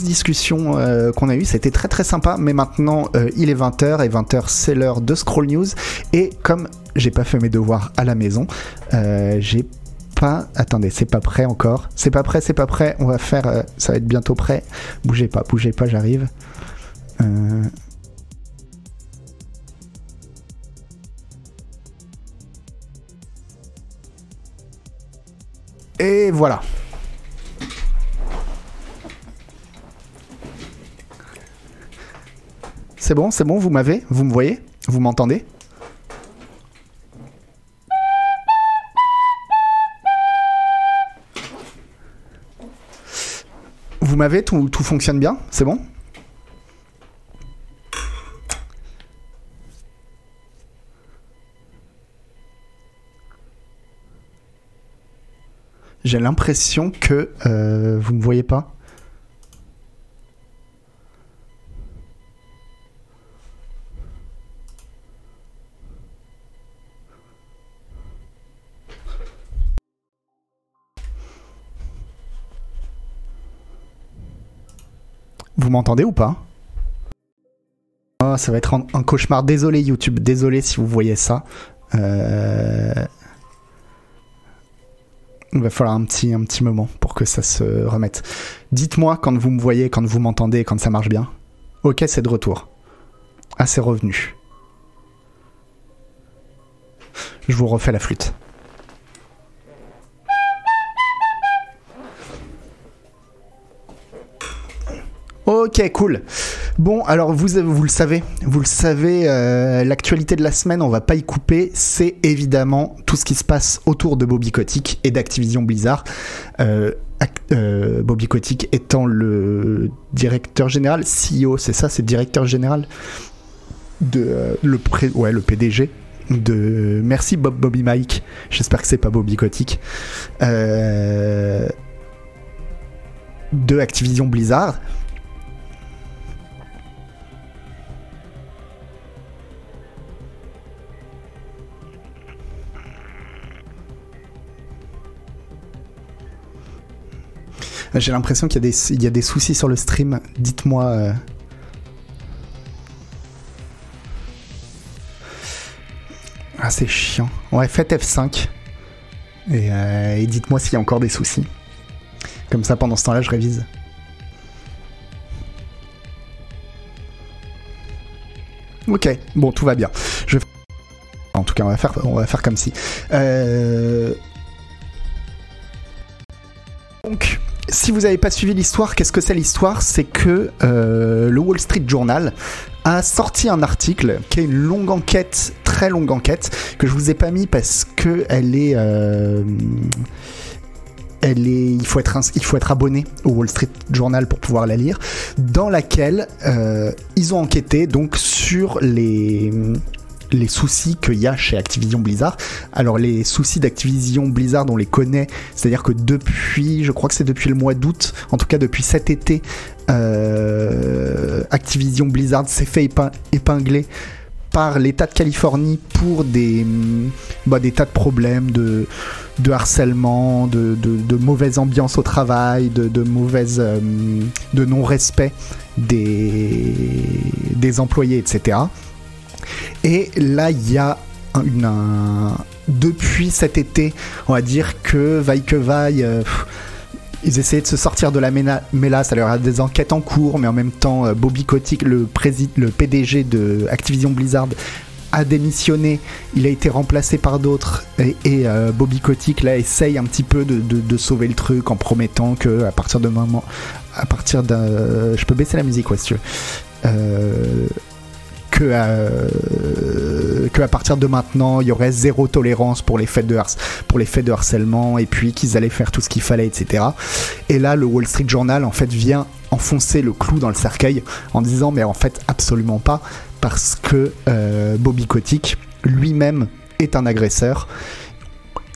discussion euh, qu'on a eue, c'était très très sympa, mais maintenant euh, il est 20h et 20h c'est l'heure de Scroll News et comme j'ai pas fait mes devoirs à la maison, euh, j'ai pas attendez, c'est pas prêt encore. C'est pas prêt, c'est pas prêt. On va faire ça va être bientôt prêt. Bougez pas, bougez pas, j'arrive. Et voilà. C'est bon, c'est bon, vous m'avez Vous me voyez Vous m'entendez? Vous m'avez tout, tout fonctionne bien C'est bon? J'ai l'impression que euh, vous me voyez pas. Vous m'entendez ou pas Oh, ça va être un, cauchemar. Désolé YouTube, désolé si vous voyez ça. Euh... Il va falloir un petit, un petit moment pour que ça se remette. Dites-moi quand vous me voyez, quand vous m'entendez, quand ça marche bien. Ok, c'est de retour. Ah, c'est revenu. Je vous refais la flûte. Ok, cool. Bon, alors vous, le savez, vous le savez, euh, l'actualité de la semaine, on va pas y couper, c'est évidemment tout ce qui se passe autour de Bobby Kotick et d'Activision Blizzard. Euh, euh, Bobby Kotick étant le directeur général, CEO, c'est ça, c'est directeur général de le PDG de merci Bob Bobby Mike. J'espère que c'est pas Bobby Kotick. De Activision Blizzard. J'ai l'impression qu'il y, a des- il y a des soucis sur le stream. Dites-moi. euh. Ah, c'est chiant. Ouais, faites F5. Et, euh, et dites-moi s'il y a encore des soucis. Comme ça, pendant ce temps-là, je révise. Ok, bon, tout va bien. Je... En tout cas, on va faire, on va faire comme si. Euh... Donc, si vous n'avez pas suivi l'histoire, qu'est-ce que c'est l'histoire? C'est que euh, le Wall Street Journal a sorti un article qui est une longue enquête, très longue enquête, que je vous ai pas mis parce que elle est, euh, elle est, il faut être, il faut être abonné au Wall Street Journal pour pouvoir la lire, dans laquelle euh, ils ont enquêté donc sur les les soucis qu'il y a chez Activision Blizzard. Alors les soucis d'Activision Blizzard, on les connaît, c'est-à-dire que depuis, je crois que c'est depuis le mois d'août, en tout cas depuis cet été, euh, Activision Blizzard s'est fait épin- épingler par l'État de Californie pour des, bah, tas de problèmes de, harcèlement, de, mauvaise ambiance au travail, de, euh, non-respect des employés, etc. Et là, il y a un- une, un- depuis cet été, on va dire que vaille que euh, ils essayaient de se sortir de la mélasse. Alors, il y a des enquêtes en cours, mais en même temps, euh, Bobby Kotick, le, PDG de Activision Blizzard, a démissionné. Il a été remplacé par d'autres. Et, euh, Bobby Kotick, là, essaye un petit peu de, sauver le truc en promettant que à partir de moment, à partir je peux baisser la musique, ouais, si tu veux. Euh, euh, que à partir de maintenant, il y aurait zéro tolérance pour les faits de, harc- pour les faits de harcèlement et puis qu'ils allaient faire tout ce qu'il fallait, etc. Et là, le Wall Street Journal, en fait, vient enfoncer le clou dans le cercueil en disant, mais en fait, absolument pas, parce que euh, Bobby Kotick lui-même est un agresseur.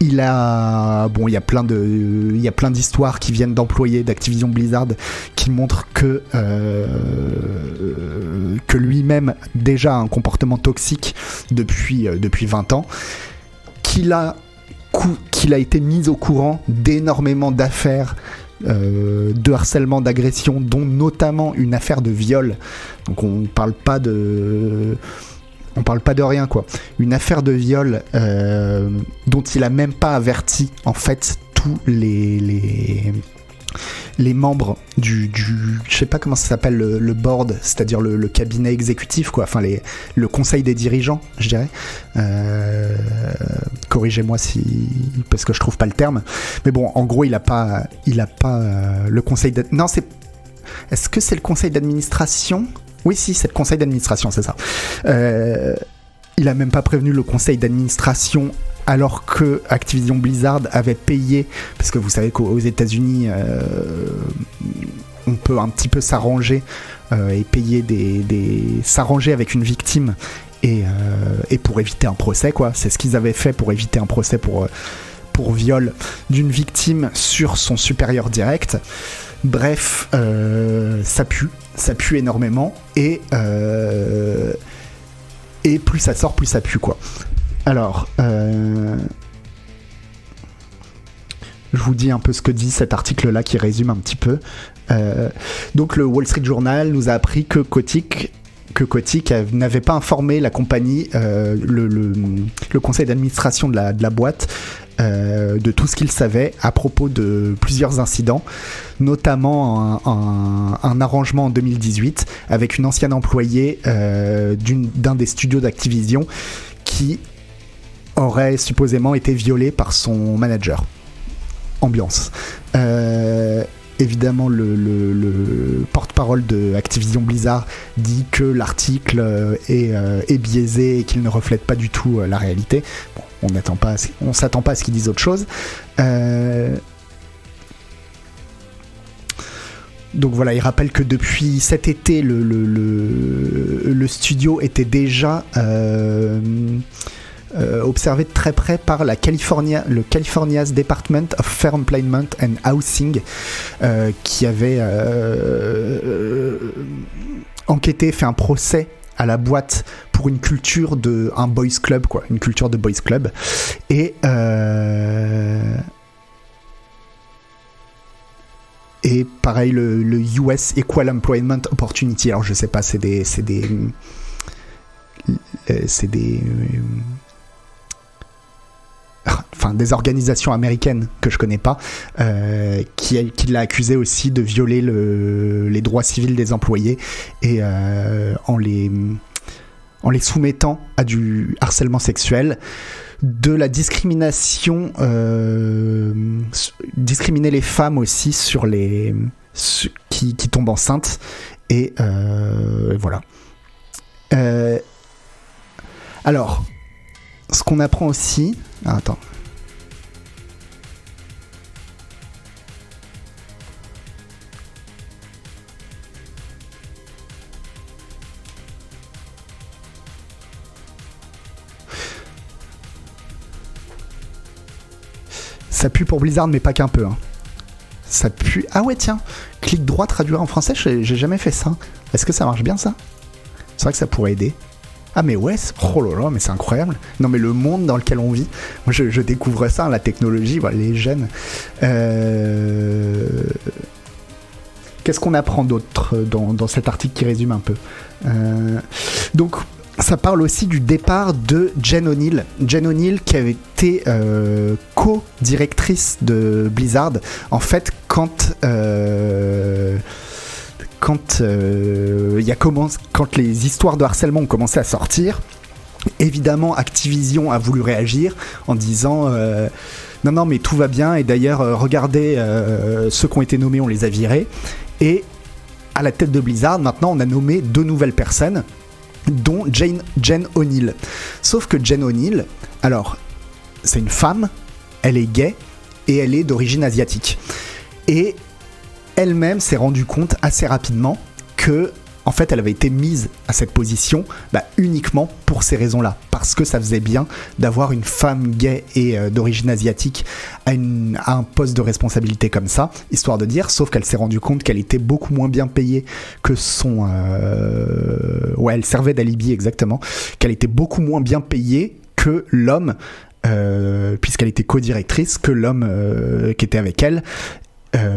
Il a bon, il y a plein de, il y a plein d'histoires qui viennent d'employés d'Activision Blizzard qui montrent que euh, que lui-même déjà a un comportement toxique depuis euh, depuis 20 ans, qu'il a qu'il a été mis au courant d'énormément d'affaires euh, de harcèlement, d'agression, dont notamment une affaire de viol. Donc on parle pas de on parle pas de rien quoi. Une affaire de viol euh, dont il a même pas averti en fait tous les, les membres du, du je sais pas comment ça s'appelle le, board, c'est-à-dire le, cabinet exécutif quoi, enfin le conseil des dirigeants, je dirais. Euh, corrigez-moi si parce que je trouve pas le terme, mais bon, en gros il a pas, il a pas euh, le conseil. Non, c'est est-ce que c'est le conseil d'administration Oui, si, c'est le conseil d'administration, c'est ça. Euh, il a même pas prévenu le conseil d'administration alors que Activision Blizzard avait payé, parce que vous savez qu'aux États-Unis, euh, on peut un petit peu s'arranger euh, et payer des, s'arranger avec une victime et, et, pour éviter un procès, quoi. C'est ce qu'ils avaient fait pour éviter un procès pour pour viol d'une victime sur son supérieur direct. Bref, ça pue, ça pue énormément et et plus ça sort, plus ça pue quoi. Alors, euh, je vous dis un peu ce que dit cet article-là qui résume un petit peu. Euh, donc, le Wall Street Journal nous a appris que Kotick n'avait pas informé la compagnie, euh, le, conseil d'administration de la, boîte, de tout ce qu'il savait à propos de plusieurs incidents, notamment un, arrangement en 2018 avec une ancienne employée d'un des studios d'Activision qui aurait supposément été violé par son manager. Ambiance. Euh, évidemment, le, porte-parole de Activision Blizzard dit que l'article euh, euh, est, biaisé et qu'il ne reflète pas du tout la réalité. on n'attend pas, on s'attend pas à ce qu'ils disent autre chose. donc voilà, il rappelle que depuis cet été, le, studio était déjà euh, observé de très près par la California, le California's Department of Fair Employment and Housing, euh, qui avait euh, enquêté, fait un procès à la boîte pour une culture de un boys club quoi une culture de boys club. Et et pareil le, le, US Equal Employment Opportunity. Alors je sais pas c'est des c'est des c'est des enfin des organisations américaines que je connais pas, euh, qui, l'a accusé aussi de violer le, les droits civils des employés et euh, en les en les soumettant à du harcèlement sexuel, de la discrimination, euh, discriminer les femmes aussi sur les qui, qui tombent enceintes et voilà. alors, ce qu'on apprend aussi. Ah, attends. Ça pue pour Blizzard, mais pas qu'un peu. Hein. Ça pue. Ah ouais, tiens, clic droit, traduire en français, j'ai jamais fait ça. Est-ce que ça marche bien ça? C'est vrai que ça pourrait aider. Ah mais ouais, oh là mais c'est incroyable. Non mais le monde dans lequel on vit, moi je, découvre ça, la technologie, voilà, les gènes. Euh, qu'est-ce qu'on apprend d'autre dans, cet article qui résume un peu euh, Donc ça parle aussi du départ de Jen O'Neill. Jen O'Neill qui avait été euh, co-directrice de Blizzard. En fait, quand quand, euh, y a quand les histoires de harcèlement ont commencé à sortir, évidemment Activision a voulu réagir en disant euh, non non mais tout va bien. Et d'ailleurs euh, regardez ceux qui ont été nommés on les a virés. Et à la tête de Blizzard maintenant on a nommé deux nouvelles personnes dont Jane, Jen O'Neill. Sauf que Jen O'Neill alors c'est une femme elle est gay et elle est d'origine asiatique. Et elle-même s'est rendue compte assez rapidement que en fait, elle avait été mise à cette position bah, uniquement pour ces raisons-là, parce que ça faisait bien d'avoir une femme gay et euh, d'origine asiatique à, un poste de responsabilité comme ça, histoire de dire, sauf qu'elle s'est rendue compte qu'elle était beaucoup moins bien payée que son... Euh, ouais, elle servait d'alibi exactement, qu'elle était beaucoup moins bien payée que l'homme euh, puisqu'elle était co-directrice, que l'homme qui était avec elle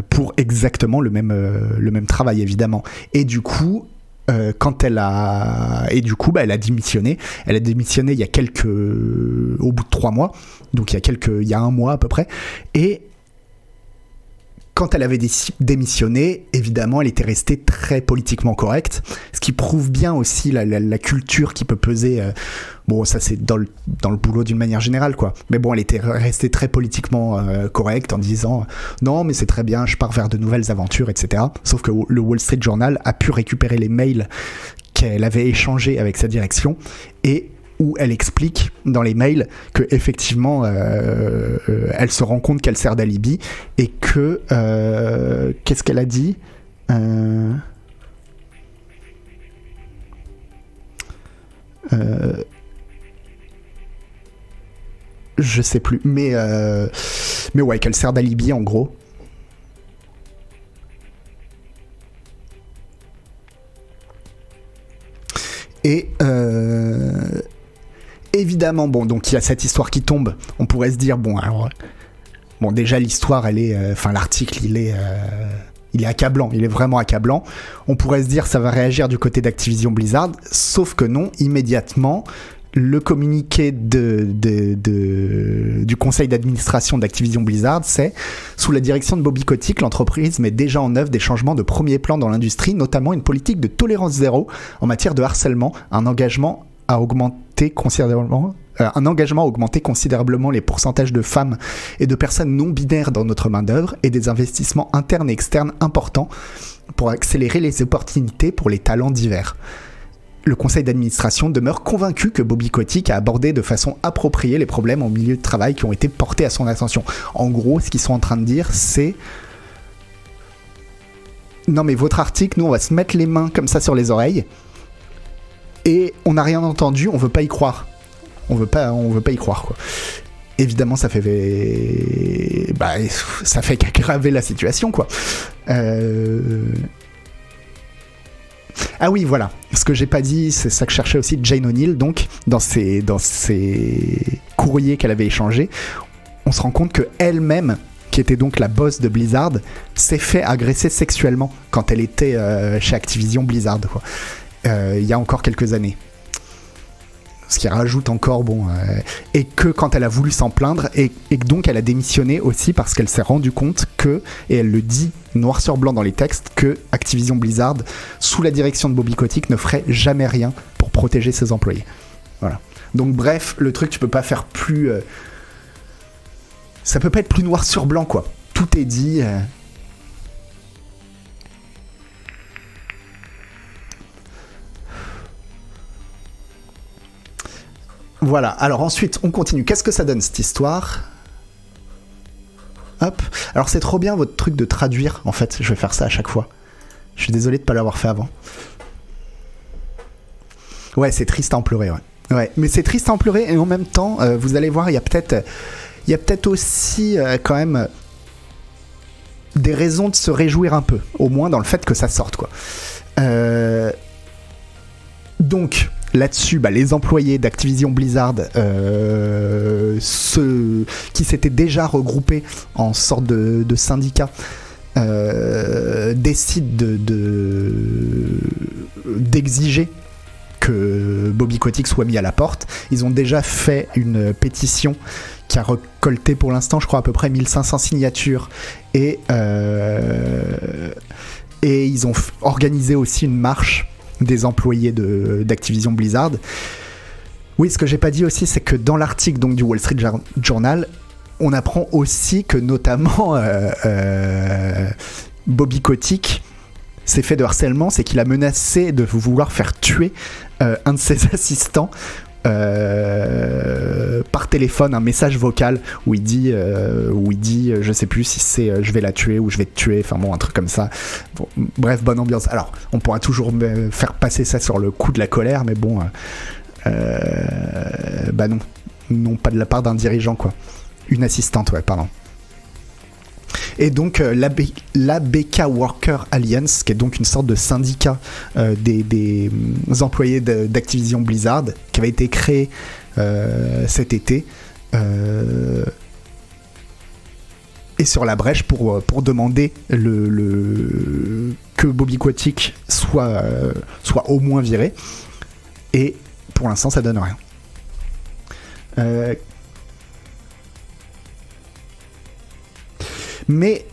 pour exactement le même, le même travail évidemment. Et du coup, quand elle a et du coup bah, elle a démissionné elle a démissionné il y a quelques au bout de trois mois donc il y a quelques il y a un mois à peu près et quand elle avait démissionné, évidemment, elle était restée très politiquement correcte, ce qui prouve bien aussi la, culture qui peut peser. Euh, bon, ça c'est dans le, dans le boulot d'une manière générale, quoi. Mais bon, elle était restée très politiquement euh, correcte en disant non, mais c'est très bien, je pars vers de nouvelles aventures, etc. Sauf que le Wall Street Journal a pu récupérer les mails qu'elle avait échangés avec sa direction et où elle explique dans les mails que effectivement euh, euh, elle se rend compte qu'elle sert d'alibi et que euh, qu'est-ce qu'elle a dit je sais plus mais mais ouais qu'elle sert d'alibi en gros et évidemment, bon, donc il y a cette histoire qui tombe. On pourrait se dire, bon, alors, bon, déjà l'histoire, elle est, euh, enfin, l'article, il est, euh, il est accablant, il est vraiment accablant. On pourrait se dire, ça va réagir du côté d'Activision Blizzard, sauf que non, immédiatement. Le communiqué du conseil d'administration d'Activision Blizzard, c'est sous la direction de Bobby Kotick, l'entreprise met déjà en œuvre des changements de premier plan dans l'industrie, notamment une politique de tolérance zéro en matière de harcèlement, un engagement a augmenté considérablement, euh, un engagement a augmenté considérablement les pourcentages de femmes et de personnes non binaires dans notre main-d'œuvre et des investissements internes et externes importants pour accélérer les opportunités pour les talents divers. Le conseil d'administration demeure convaincu que Bobby Kotick a abordé de façon appropriée les problèmes au milieu de travail qui ont été portés à son attention. En gros, ce qu'ils sont en train de dire, c'est non mais votre article, nous on va se mettre les mains comme ça sur les oreilles et on n'a rien entendu, on veut pas y croire. On veut pas, on veut pas y croire quoi. Évidemment, ça fait, bah, ça fait qu'aggraver la situation quoi. Euh, ah oui, voilà. Ce que j'ai pas dit, c'est ça que cherchait aussi Jane O'Neill. Donc, dans ses, courriers qu'elle avait échangés, on se rend compte que elle-même, qui était donc la boss de Blizzard, s'est fait agresser sexuellement quand elle était euh, chez Activision Blizzard. Euh, il y a encore quelques années ce qui rajoute encore bon euh, et que quand elle a voulu s'en plaindre et, donc elle a démissionné aussi parce qu'elle s'est rendue compte que et elle le dit noir sur blanc dans les textes que Activision Blizzard sous la direction de Bobby Kotick ne ferait jamais rien pour protéger ses employés. Voilà. Donc bref le truc tu peux pas faire plus euh, ça peut pas être plus noir sur blanc quoi. Tout est dit Voilà, alors ensuite, on continue. Qu'est-ce que ça donne cette histoire? Hop. Alors c'est trop bien votre truc de traduire, en fait. Je vais faire ça à chaque fois. Je suis désolé de ne pas l'avoir fait avant. Ouais, c'est triste à en pleurer, ouais. Mais c'est triste à en pleurer et en même temps, euh, vous allez voir, il y a peut-être, aussi euh, quand même des raisons de se réjouir un peu, au moins dans le fait que ça sorte, quoi. Euh, donc, là-dessus, bah, les employés d'Activision Blizzard, euh, qui s'étaient déjà regroupés en sorte de, syndicat, euh, décident de, d'exiger que Bobby Kotick soit mis à la porte. Ils ont déjà fait une pétition qui a récolté pour l'instant, je crois, à peu près 1500 signatures. Euh, et ils ont organisé aussi une marche des employés d'Activision Blizzard. Oui, ce que j'ai pas dit aussi, c'est que dans l'article donc du Wall Street Journal, on apprend aussi que notamment euh, euh, Bobby Kotick s'est fait de harcèlement, c'est qu'il a menacé de vouloir faire tuer euh, un de ses assistants euh, par téléphone un message vocal où il dit, euh, où il dit, je sais plus si c'est je vais la tuer ou je vais te tuer, enfin bon, un truc comme ça. bref, bonne ambiance. Alors, on pourra toujours faire passer ça sur le coup de la colère, mais bon, euh, bah non, non pas de la part d'un dirigeant quoi. Une assistante, ouais, pardon. Et donc euh, l'ABK Worker Alliance, qui est donc une sorte de syndicat euh, des, mm, employés d'Activision Blizzard, qui avait été créé euh, cet été, est sur la brèche pour, demander que Bobby Kotick soit, soit au moins viré. Et pour l'instant, ça donne rien. Mais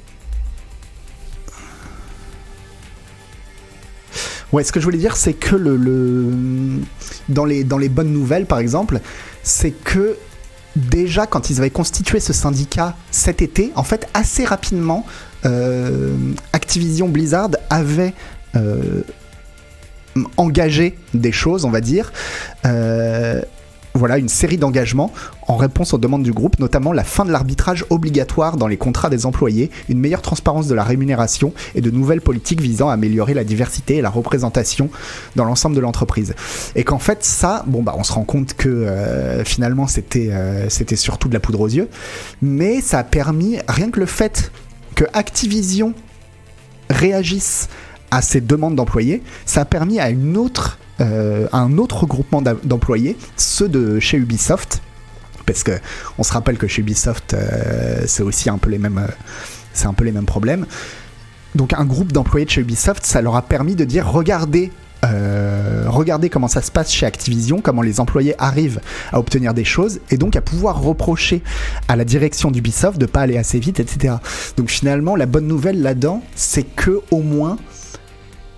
Ouais, ce que je voulais dire, c'est que le, Dans, les, dans les bonnes nouvelles, par exemple, c'est que déjà, quand ils avaient constitué ce syndicat cet été, en fait, assez rapidement, euh, Activision Blizzard avait euh, engagé des choses, on va dire. Euh, voilà une série d'engagements en réponse aux demandes du groupe, notamment la fin de l'arbitrage obligatoire dans les contrats des employés, une meilleure transparence de la rémunération et de nouvelles politiques visant à améliorer la diversité et la représentation dans l'ensemble de l'entreprise. Et qu'en fait ça, bon bah on se rend compte que euh, finalement c'était euh, c'était surtout de la poudre aux yeux, mais ça a permis rien que le fait que Activision réagisse à ces demandes d'employés, ça a permis à une autre euh, un autre regroupement d'employés, ceux de chez Ubisoft, parce que on se rappelle que chez Ubisoft, euh, c'est aussi un peu les mêmes, euh, un peu les mêmes problèmes. Donc un groupe d'employés de chez Ubisoft, ça leur a permis de dire regardez. regardez comment ça se passe chez Activision, comment les employés arrivent à obtenir des choses et donc à pouvoir reprocher à la direction d'Ubisoft de pas aller assez vite, etc. Donc finalement, la bonne nouvelle là-dedans, c'est que au moins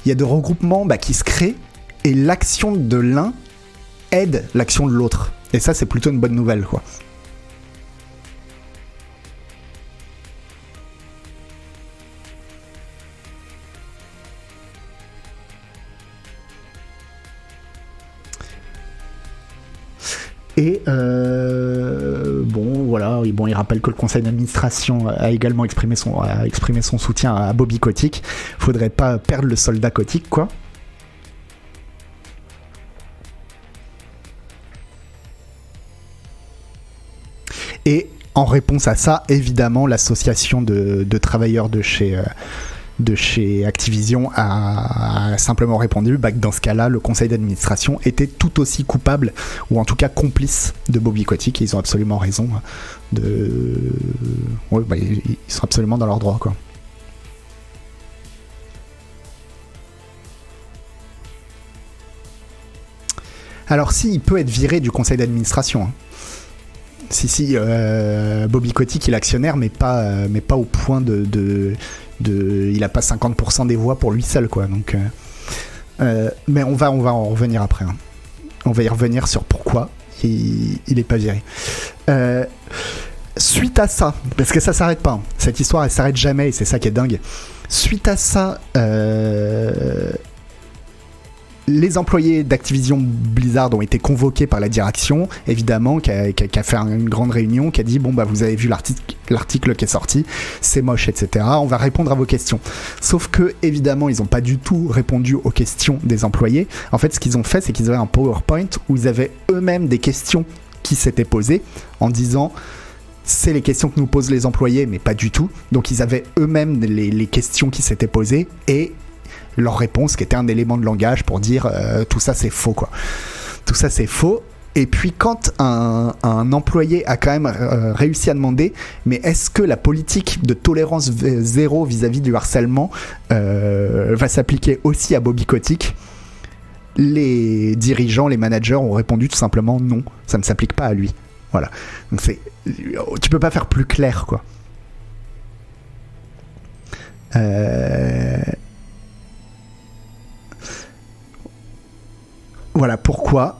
il y a de regroupements bah, qui se créent et l'action de l'un aide l'action de l'autre. Et ça, c'est plutôt une bonne nouvelle, quoi. Et euh, bon, voilà, bon, il rappelle que le conseil d'administration a également exprimé son, exprimé son soutien à Bobby Kotick. Faudrait pas perdre le soldat Kotick, quoi. Et en réponse à ça, évidemment, l'association de, travailleurs de chez, euh, de chez Activision a, simplement répondu bah, que dans ce cas-là, le conseil d'administration était tout aussi coupable, ou en tout cas complice de Bobby Kotick, et ils ont absolument raison. De... Bah, ils sont absolument dans leur droit. Alors si, il peut être viré du conseil d'administration. Hein. Si, si, euh, Bobby Kotick est l'actionnaire, mais pas, euh, mais pas au point de, Il a pas 50% des voix pour lui seul, quoi. Donc, euh, mais on va, en revenir après. Hein. On va y revenir sur pourquoi il, il est pas viré. suite à ça, parce que ça s'arrête pas, hein. cette histoire elle s'arrête jamais et c'est ça qui est dingue. Suite à ça, les employés d'Activision Blizzard ont été convoqués par la direction, évidemment, qui a, fait une grande réunion, qui a dit bon bah vous avez vu l'article qui est sorti, c'est moche, etc. On va répondre à vos questions. Sauf que évidemment, ils n'ont pas du tout répondu aux questions des employés. En fait, ce qu'ils ont fait, c'est qu'ils avaient un PowerPoint où ils avaient eux-mêmes des questions qui s'étaient posées en disant c'est les questions que nous posent les employés, mais pas du tout. Donc ils avaient eux-mêmes les, les questions qui s'étaient posées et leur réponse qui était un élément de langage pour dire euh, tout ça c'est faux quoi. Tout ça c'est faux. Et puis quand un, employé a quand même euh, réussi à demander, mais est-ce que la politique de tolérance zéro vis-à-vis du harcèlement euh, va s'appliquer aussi à Bobby Kotick? Les dirigeants, les managers ont répondu tout simplement non, ça ne s'applique pas à lui. Voilà. Donc c'est, tu peux pas faire plus clair quoi. Euh, Voilà pourquoi.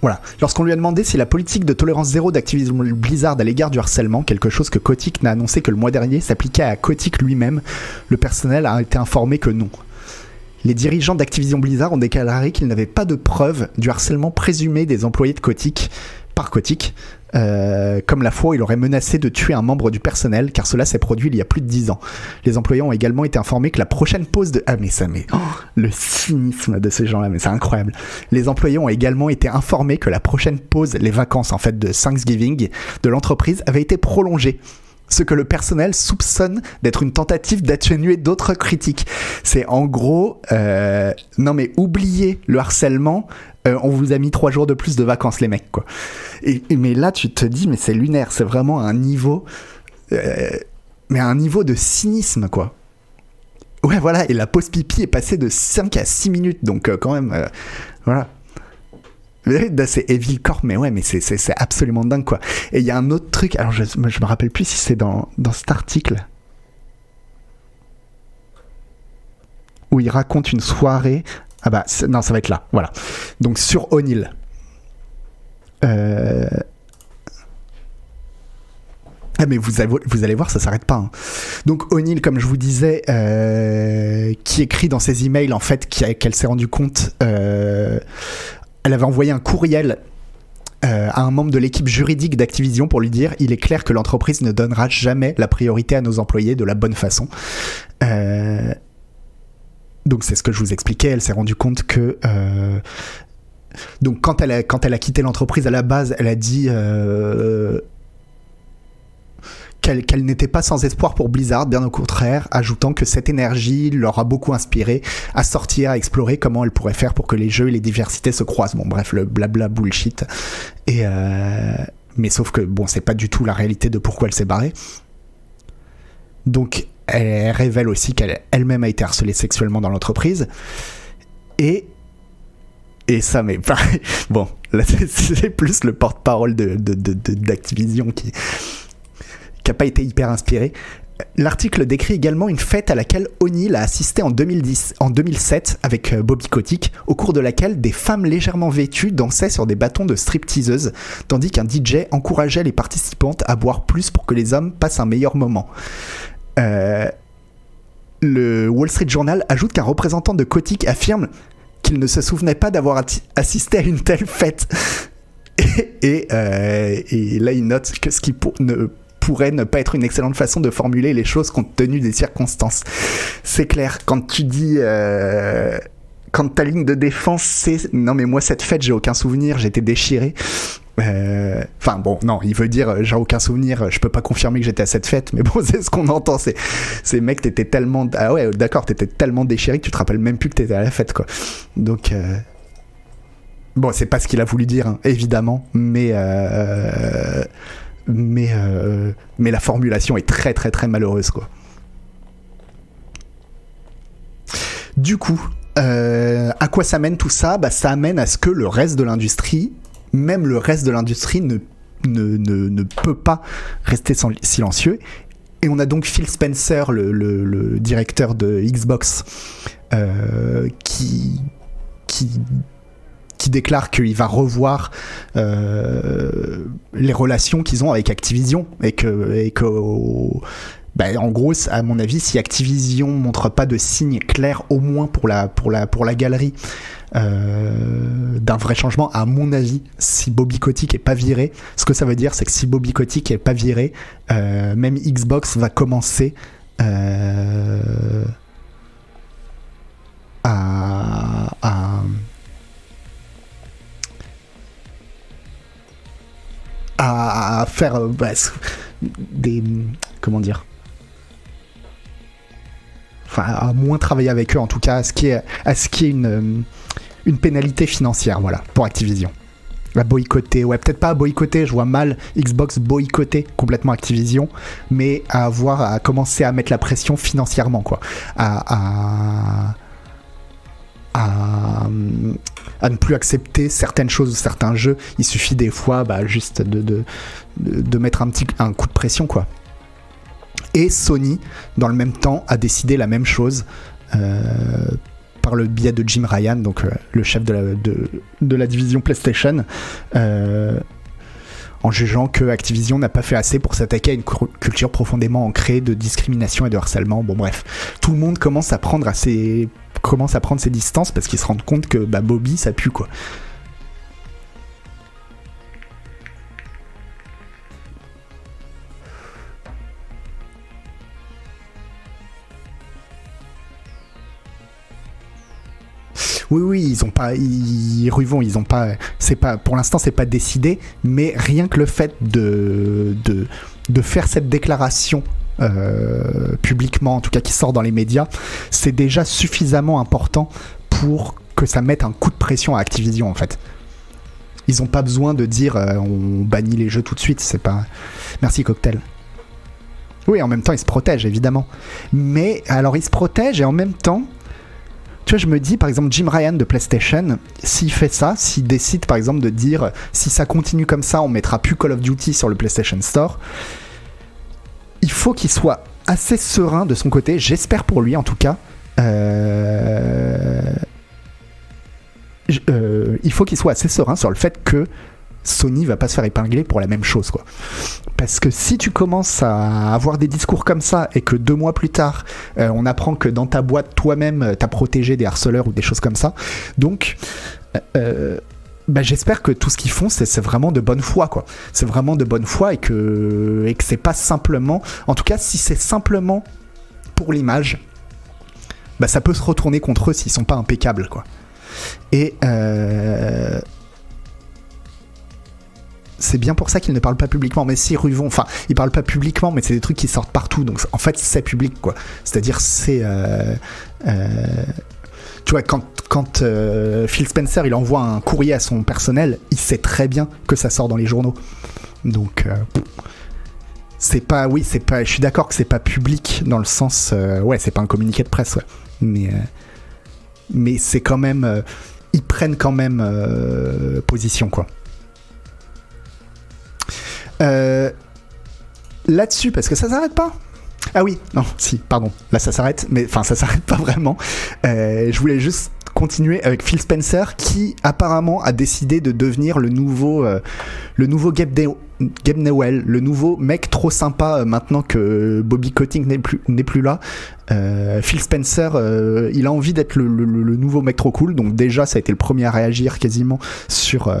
Voilà. Lorsqu'on lui a demandé si la politique de tolérance zéro d'Activision Blizzard à l'égard du harcèlement, quelque chose que Kotick n'a annoncé que le mois dernier, s'appliquait à Kotick lui-même, le personnel a été informé que non. Les dirigeants d'Activision Blizzard ont déclaré qu'ils n'avaient pas de preuves du harcèlement présumé des employés de Kotick par Kotick, euh, comme la fois où il aurait menacé de tuer un membre du personnel, car cela s'est produit il y a plus de 10 ans. Les employés ont également été informés que la prochaine pause de... Ah mais ça, mais... Oh, le cynisme de ces gens-là, mais c'est incroyable. Les employés ont également été informés que la prochaine pause, les vacances en fait de Thanksgiving de l'entreprise, avait été prolongée ce que le personnel soupçonne d'être une tentative d'atténuer d'autres critiques. C'est en gros, euh, non mais oubliez le harcèlement, euh, on vous a mis trois jours de plus de vacances les mecs quoi. Mais là tu te dis mais c'est lunaire, c'est vraiment un niveau. Euh, mais un niveau de cynisme, quoi. Ouais, voilà, et la pause pipi est passée de 5 à 6 minutes, donc quand même, voilà. C'est Evil Corp, mais ouais, mais c'est absolument dingue, quoi. Et il y a un autre truc, alors je, je me rappelle plus si c'est dans, dans cet article, où il raconte une soirée. Ah bah, non, ça va être là, voilà. Donc sur O'Neill. Euh, ah mais vous allez, vous allez voir, ça s'arrête pas. Hein. Donc O'Neill, comme je vous disais, euh, qui écrit dans ses emails en fait qu'elle s'est rendue compte, euh, elle avait envoyé un courriel euh, à un membre de l'équipe juridique d'Activision pour lui dire il est clair que l'entreprise ne donnera jamais la priorité à nos employés de la bonne façon. donc c'est ce que je vous expliquais. Elle s'est rendue compte que donc elle a, quand elle a quitté l'entreprise à la base, elle a dit qu'elle n'était pas sans espoir pour Blizzard, bien au contraire, ajoutant que cette énergie leur a beaucoup inspiré à sortir, à explorer comment elle pourrait faire pour que les jeux et les diversités se croisent. Bon, bref, le blabla bullshit. Et euh, mais sauf que bon, c'est pas du tout la réalité de pourquoi elle s'est barrée. Donc, elle révèle aussi qu'elle elle-même a été harcelée sexuellement dans l'entreprise. Et et ça, mais bon, là c'est plus le porte-parole de, d'Activision qui, qui n'a pas été hyper inspiré. L'article décrit également une fête à laquelle O'Neill a assisté en, 2010, en 2007 avec euh, Bobby Kotick, au cours de laquelle des femmes légèrement vêtues dansaient sur des bâtons de stripteaseuses, tandis qu'un DJ encourageait les participantes à boire plus pour que les hommes passent un meilleur moment. Euh, le Wall Street Journal ajoute qu'un représentant de Kotick affirme qu'il ne se souvenait pas d'avoir assisté à une telle fête. et, euh, et, là, il note que ce qui ne pourrait ne pas être une excellente façon de formuler les choses compte tenu des circonstances. C'est clair, quand tu dis... Euh, quand ta ligne de défense c'est non mais moi cette fête j'ai aucun souvenir j'étais déchiré euh, Enfin bon, non, il veut dire j'ai aucun souvenir, je peux pas confirmer que j'étais à cette fête, mais bon, c'est ce qu'on entend. C'est, c'est mec, t'étais tellement, ah ouais, d'accord, t'étais tellement déchiré que tu te rappelles même plus que t'étais à la fête, quoi. Donc, euh, bon, c'est pas ce qu'il a voulu dire, hein, évidemment, mais euh, mais, euh, mais la formulation est très très très malheureuse quoi. Du coup, euh, à quoi ça mène tout ça? Bah, Ça amène à ce que le reste de l'industrie, même le reste de l'industrie ne, ne, ne, peut pas rester silencieux. Et on a donc Phil Spencer, le, le, directeur de Xbox, euh, qui, qui qui déclare qu'il va revoir euh, les relations qu'ils ont avec Activision et que, et que ben, en gros, à mon avis, si Activision montre pas de signes clairs, au moins pour la, pour la, pour la galerie, euh, d'un vrai changement, à mon avis, si Bobby Kotick est pas viré, ce que ça veut dire, c'est que si Bobby Kotick est pas viré, euh, même Xbox va commencer à à, faire euh, bah, des. Comment dire Enfin, à moins travailler avec eux, en tout cas, à ce qui est, à ce qui est une, euh, une pénalité financière, voilà, pour Activision. À boycotter, ouais, peut-être pas à boycotter, je vois mal Xbox boycotter complètement Activision, mais à avoir, à commencer à mettre la pression financièrement, quoi. à, à à, à, ne plus accepter certaines choses, certains jeux. Il suffit des fois bah, juste de, de, mettre un, petit, un coup de pression. quoi. Et Sony, dans le même temps, a décidé la même chose. Euh, par le biais de Jim Ryan, donc euh, le chef de la, de, la division PlayStation, euh, en jugeant que Activision n'a pas fait assez pour s'attaquer à une culture profondément ancrée de discrimination et de harcèlement. Bon bref, tout le monde commence à prendre assez commence à prendre ses distances parce qu'ils se rendent compte que bah, Bobby ça pue quoi. Oui, oui, ils ont pas, ils, ils ont pas, c'est pas, pour l'instant, c'est pas décidé, mais rien que le fait de, de faire cette déclaration euh, publiquement, en tout cas qui sort dans les médias, c'est déjà suffisamment important pour que ça mette un coup de pression à Activision en fait. Ils n'ont pas besoin de dire euh, on bannit les jeux tout de suite, c'est pas. Merci cocktail. Oui, en même temps, il se protège, évidemment. Mais alors, il se protège et en même temps, tu vois, je me dis, par exemple, Jim Ryan de PlayStation, s'il fait ça, s'il décide, par exemple, de dire, si ça continue comme ça, on mettra plus Call of Duty sur le PlayStation Store, il faut qu'il soit assez serein de son côté, j'espère pour lui en tout cas. Euh, euh, il faut qu'il soit assez serein sur le fait que Sony va pas se faire épingler pour la même chose quoi. Parce que si tu commences à avoir des discours comme ça et que deux mois plus tard euh, on apprend que dans ta boîte toi-même t'as protégé des harceleurs ou des choses comme ça, donc bah, j'espère que tout ce qu'ils font c'est vraiment de bonne foi quoi. C'est vraiment de bonne foi et que et que c'est pas simplement, en tout cas si c'est simplement pour l'image, bah ça peut se retourner contre eux s'ils sont pas impeccables quoi. Et euh, c'est bien pour ça qu'il ne parle pas publiquement. Mais si Ruvon, enfin, il parle pas publiquement, mais c'est des trucs qui sortent partout. Donc en fait, c'est public, quoi. C'est-à-dire, c'est. Euh, euh, tu vois, quand, quand euh, Phil Spencer il envoie un courrier à son personnel, il sait très bien que ça sort dans les journaux. Donc. c'est pas. Oui, c'est pas. Je suis d'accord que c'est pas public dans le sens. ouais, c'est pas un communiqué de presse, ouais. Mais. mais c'est quand même. ils prennent quand même position, quoi. Euh, là-dessus, parce que ça s'arrête pas. Ah oui, non, si, pardon. Là, ça s'arrête, mais enfin, ça s'arrête pas vraiment. Euh, je voulais juste continuer avec Phil Spencer qui apparemment a décidé de devenir le nouveau euh, le nouveau Gabe, Newell, le nouveau mec trop sympa maintenant que Bobby Kotick n'est plus n'est plus là. Phil Spencer, il a envie d'être le, nouveau mec trop cool. Donc déjà, ça a été le premier à réagir quasiment sur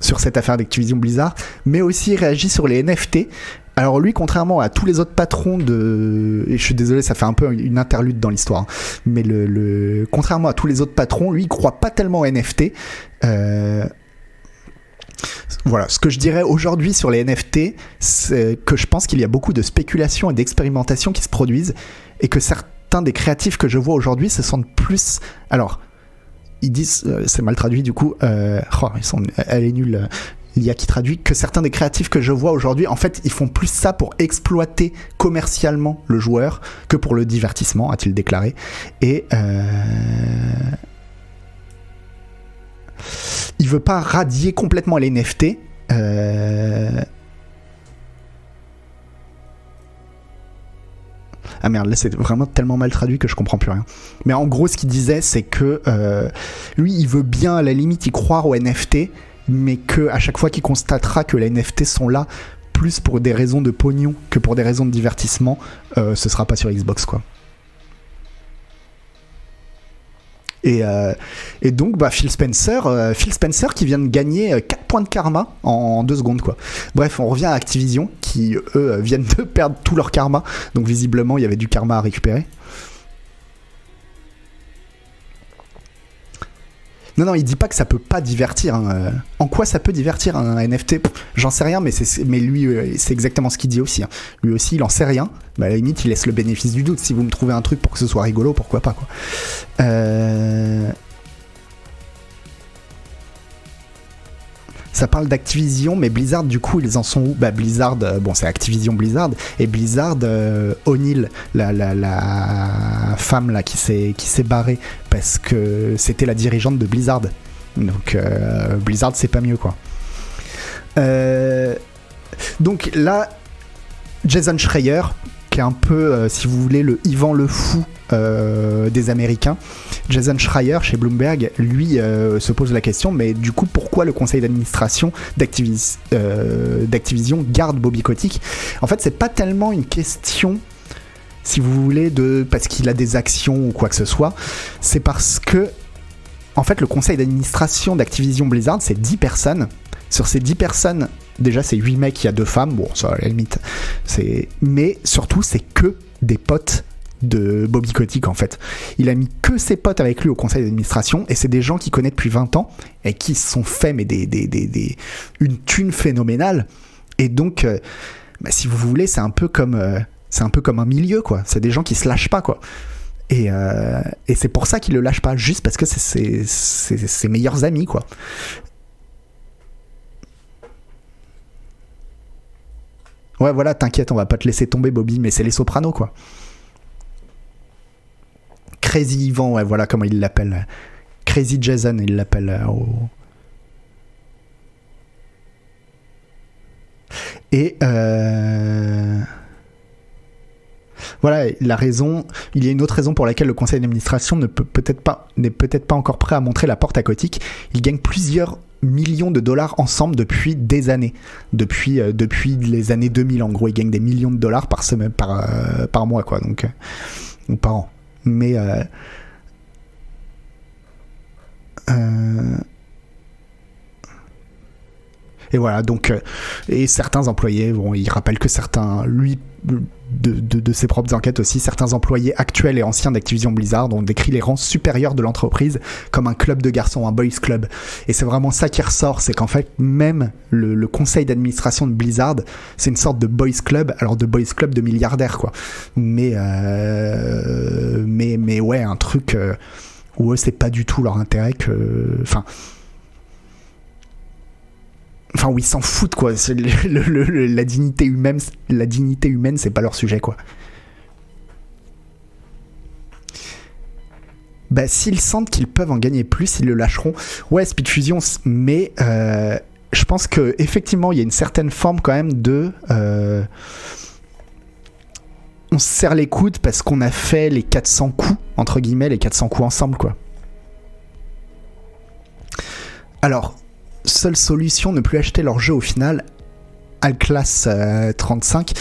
sur cette affaire d'Activision Blizzard, mais aussi réagit sur les NFT. Alors lui, contrairement à tous les autres patrons de, et je suis désolé, ça fait un peu une interlude dans l'histoire, hein, mais le, contrairement à tous les autres patrons, lui, il croit pas tellement aux NFT. Euh, voilà, ce que je dirais aujourd'hui sur les NFT, c'est que je pense qu'il y a beaucoup de spéculation et d'expérimentation qui se produisent et que certains des créatifs que je vois aujourd'hui se sentent plus. Alors, ils disent, euh, c'est mal traduit du coup, euh, oh, ils sont, elle est nulle. Il y a qui traduit que certains des créatifs que je vois aujourd'hui, en fait, ils font plus ça pour exploiter commercialement le joueur que pour le divertissement, a-t-il déclaré. Et euh, il veut pas radier complètement les NFT. Euh, Ah merde, là c'est vraiment tellement mal traduit que je comprends plus rien. Mais en gros, ce qu'il disait, c'est que euh, lui, il veut bien à la limite y croire aux NFT, mais que à chaque fois qu'il constatera que les NFT sont là plus pour des raisons de pognon que pour des raisons de divertissement, euh, ce sera pas sur Xbox quoi. Euh, et, donc, bah, Phil Spencer, euh, Phil Spencer qui vient de gagner 4 euh, points de karma en 2 secondes, quoi. Bref, on revient à Activision qui, eux, viennent de perdre tout leur karma. Donc, visiblement, il y avait du karma à récupérer. Non, non, il dit pas que ça peut pas divertir. Hein, euh. En quoi ça peut divertir un NFT J'en sais rien, mais, lui, euh, c'est exactement ce qu'il dit aussi. Hein. Lui aussi, il en sait rien. Bah, à la limite, il laisse le bénéfice du doute. Si vous me trouvez un truc pour que ce soit rigolo, pourquoi pas quoi. Euh... ça parle d'Activision, mais Blizzard, du coup, ils en sont où? Bah, Blizzard, euh, bon, c'est Activision Blizzard, et Blizzard, euh, O'Neill, la, la, la, femme là qui s'est barrée parce que c'était la dirigeante de Blizzard. Donc, euh, Blizzard, c'est pas mieux, quoi. donc là, Jason Schreier, un peu, si vous voulez, le Ivan le Fou des Américains. Jason Schreier chez Bloomberg, lui, euh, se pose la question, mais du coup, pourquoi le conseil d'administration euh, d'Activision garde Bobby Kotick? En fait, c'est pas tellement une question si vous voulez, de parce qu'il a des actions ou quoi que ce soit. C'est parce que, en fait, le conseil d'administration d'Activision Blizzard, c'est 10 personnes. Sur ces 10 personnes, déjà, c'est 8 mecs, il y a 2 femmes. Bon, ça, à la limite. Mais surtout, c'est que des potes de Bobby Kotick en fait. Il a mis que ses potes avec lui au conseil d'administration et c'est des gens qu'il connaît depuis 20 ans et qui se sont fait mais des, des, des, une thune phénoménale. Et donc, euh, bah, si vous voulez, c'est un peu comme euh, c'est un peu comme un milieu quoi. C'est des gens qui se lâchent pas quoi. Et, euh, et c'est pour ça qu'il le lâche pas, juste parce que c'est ses meilleurs amis quoi. Ouais, voilà, t'inquiète, on va pas te laisser tomber, Bobby, mais c'est les sopranos, quoi. Crazy Ivan, ouais, voilà comment il l'appelle. Crazy Jason, il l'appelle au... Et euh... voilà la raison. Il y a une autre raison pour laquelle le conseil d'administration ne peut peut-être pas n'est peut-être pas encore prêt à montrer la porte aquatique. Il gagne plusieurs millions de dollars ensemble depuis des années, depuis euh, depuis les années 2000 en gros. Ils gagnent des millions de dollars par semaine, par euh, par mois quoi, donc euh, ou par an. Mais et voilà, donc, et certains employés, bon, il rappelle que certains, lui, de, ses propres enquêtes aussi, certains employés actuels et anciens d'Activision Blizzard ont décrit les rangs supérieurs de l'entreprise comme un club de garçons, un boys club. Et c'est vraiment ça qui ressort, c'est qu'en fait, même le, le conseil d'administration de Blizzard, c'est une sorte de boys club, alors de boys club de milliardaires, quoi. Mais, euh, mais, mais ouais, un truc euh, où eux, c'est pas du tout leur intérêt que. Enfin enfin où ils s'en foutent quoi. La dignité humaine la dignité humaine c'est pas leur sujet quoi. Bah s'ils sentent qu'ils peuvent en gagner plus ils le lâcheront. Ouais Speed Fusion mais euh, je pense que effectivement il y a une certaine forme quand même de euh, on se serre les coudes parce qu'on a fait les 400 coups entre guillemets les 400 coups ensemble quoi. Alors seule solution, ne plus acheter leur jeu au final, Alclass euh, 35.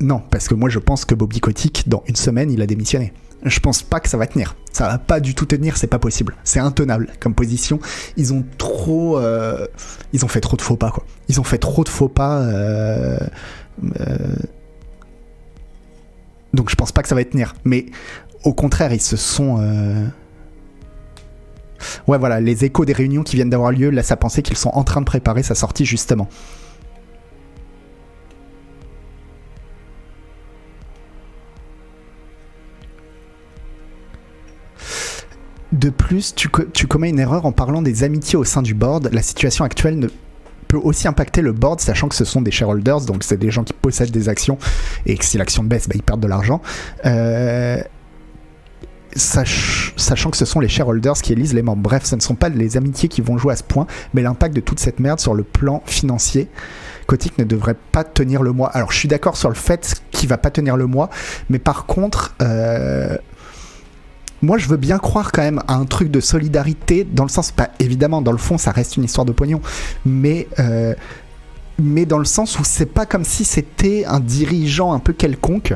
Non, parce que moi je pense que Bobby Kotick, dans une semaine, il a démissionné. Je pense pas que ça va tenir. Ça va pas du tout tenir, c'est pas possible. C'est intenable comme position. Ils ont trop. Euh, ils ont fait trop de faux pas, quoi. Ils ont fait trop de faux pas. Euh, euh, donc je pense pas que ça va tenir. Mais au contraire, ils se sont. Ouais, voilà, les échos des réunions qui viennent d'avoir lieu laissent à penser qu'ils sont en train de préparer sa sortie justement. De plus, tu, commets une erreur en parlant des amitiés au sein du board. La situation actuelle ne peut aussi impacter le board, sachant que ce sont des shareholders, donc c'est des gens qui possèdent des actions, et que si l'action baisse, bah, ils perdent de l'argent. Euh, Sach sachant que ce sont les shareholders qui élisent les membres. Bref, ce ne sont pas les amitiés qui vont jouer à ce point, mais l'impact de toute cette merde sur le plan financier. Kotick ne devrait pas tenir le mois. Alors, je suis d'accord sur le fait qu'il va pas tenir le mois, mais par contre, euh, moi, je veux bien croire quand même à un truc de solidarité, dans le sens, évidemment, dans le fond, ça reste une histoire de pognon, mais euh, mais dans le sens où c'est pas comme si c'était un dirigeant un peu quelconque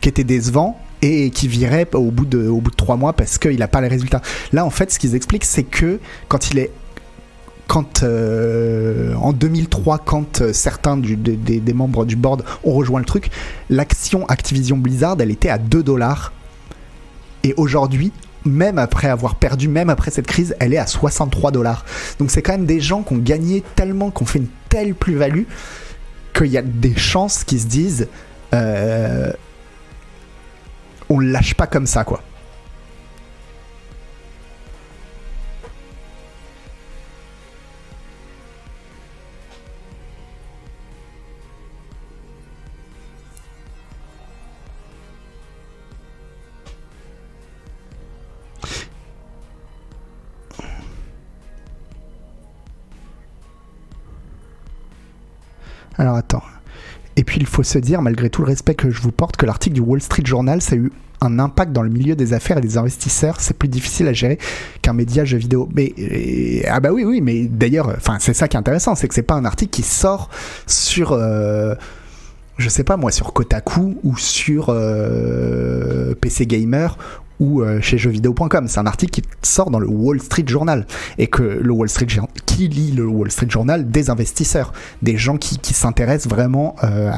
qui était décevant et qui virait au bout de, au trois mois parce qu'il n'a pas les résultats. Là, en fait, ce qu'ils expliquent, c'est que quand il est quand euh, en 2003, quand euh, certains des, membres du board ont rejoint le truc, l'action Activision Blizzard, elle était à 2 dollars. Et aujourd'hui, même après avoir perdu, même après cette crise, elle est à 63 dollars. Donc c'est quand même des gens qui ont gagné tellement, qui ont fait une telle plus-value, qu'il y a des chances qu'ils se disent euh, on le lâche pas comme ça, quoi. Alors attends. Et puis il faut se dire, malgré tout le respect que je vous porte, que l'article du Wall Street Journal, ça a eu un impact dans le milieu des affaires et des investisseurs. C'est plus difficile à gérer qu'un média jeu vidéo. Mais et, ah bah oui, oui, mais d'ailleurs, c'est ça qui est intéressant, c'est que c'est pas un article qui sort sur euh, je sais pas moi, sur Kotaku ou sur euh, PC Gamer ou euh, chez jeuxvideo.com. C'est un article qui sort dans le Wall Street Journal et que le Wall Street qui lit le Wall Street Journal des investisseurs, des gens qui, s'intéressent vraiment euh,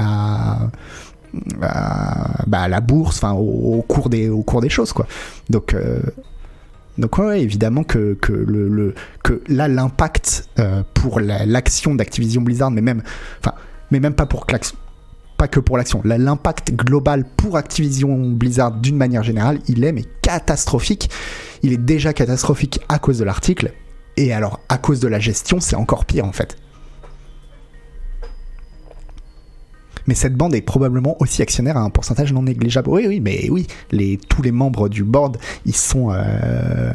bah, à, la bourse, enfin au, cours des au cours des choses quoi. Donc euh, donc ouais, évidemment que, que, le, que là l'impact euh, pour l'action la, d'Activision Blizzard, mais même enfin mais même pas pour pas que pour l'action. L'impact global pour Activision Blizzard d'une manière générale, il est mais catastrophique. Il est déjà catastrophique à cause de l'article. Et alors, à cause de la gestion, c'est encore pire en fait. Mais cette bande est probablement aussi actionnaire à un pourcentage non négligeable. Oui, oui, mais oui, tous les membres du board, ils sont, euh,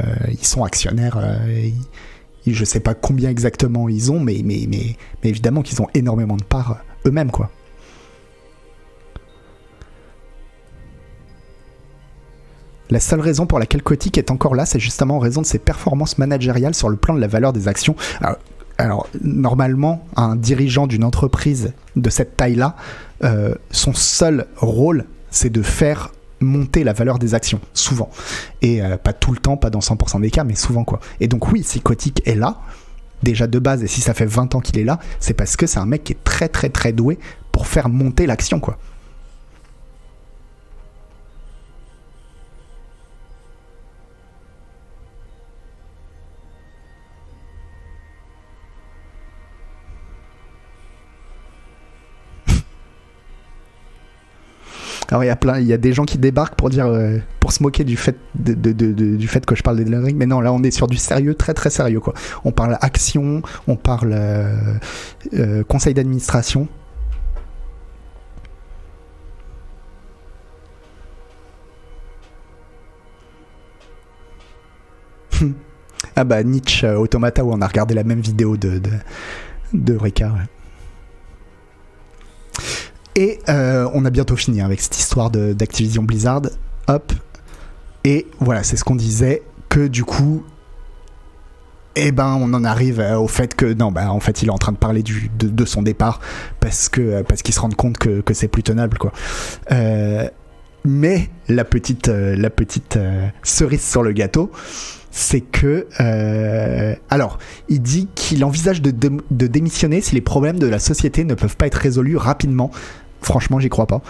actionnaires. Euh, je sais pas combien exactement ils ont, mais, mais, évidemment qu'ils ont énormément de parts eux-mêmes, quoi. La seule raison pour laquelle Kotick est encore là, c'est justement en raison de ses performances managériales sur le plan de la valeur des actions. Alors, normalement, un dirigeant d'une entreprise de cette taille-là, euh, son seul rôle, c'est de faire monter la valeur des actions, souvent. Et euh, pas tout le temps, pas dans 100% des cas, mais souvent quoi. Et donc oui, si Kotick est là, déjà de base, et si ça fait 20 ans qu'il est là, c'est parce que c'est un mec qui est très très très doué pour faire monter l'action quoi. Alors il y a plein, il y a des gens qui débarquent pour dire, euh, pour se moquer du fait de, du fait que je parle de Ring, mais non, là on est sur du sérieux, très très sérieux quoi. On parle action, on parle euh, euh, conseil d'administration. ah bah Nietzsche Automata où on a regardé la même vidéo de de, de Reka. Et euh, on a bientôt fini avec cette histoire d'Activision Blizzard. Hop. Et voilà, c'est ce qu'on disait, que du coup, eh ben, on en arrive euh, au fait que non, bah, en fait, il est en train de parler du, de, son départ parce que euh, parce qu'il se rend compte que, que c'est plus tenable, quoi. mais la petite la petite cerise sur le gâteau, c'est que alors, il dit qu'il envisage de, de, démissionner si les problèmes de la société ne peuvent pas être résolus rapidement Franchement, j'y crois pas.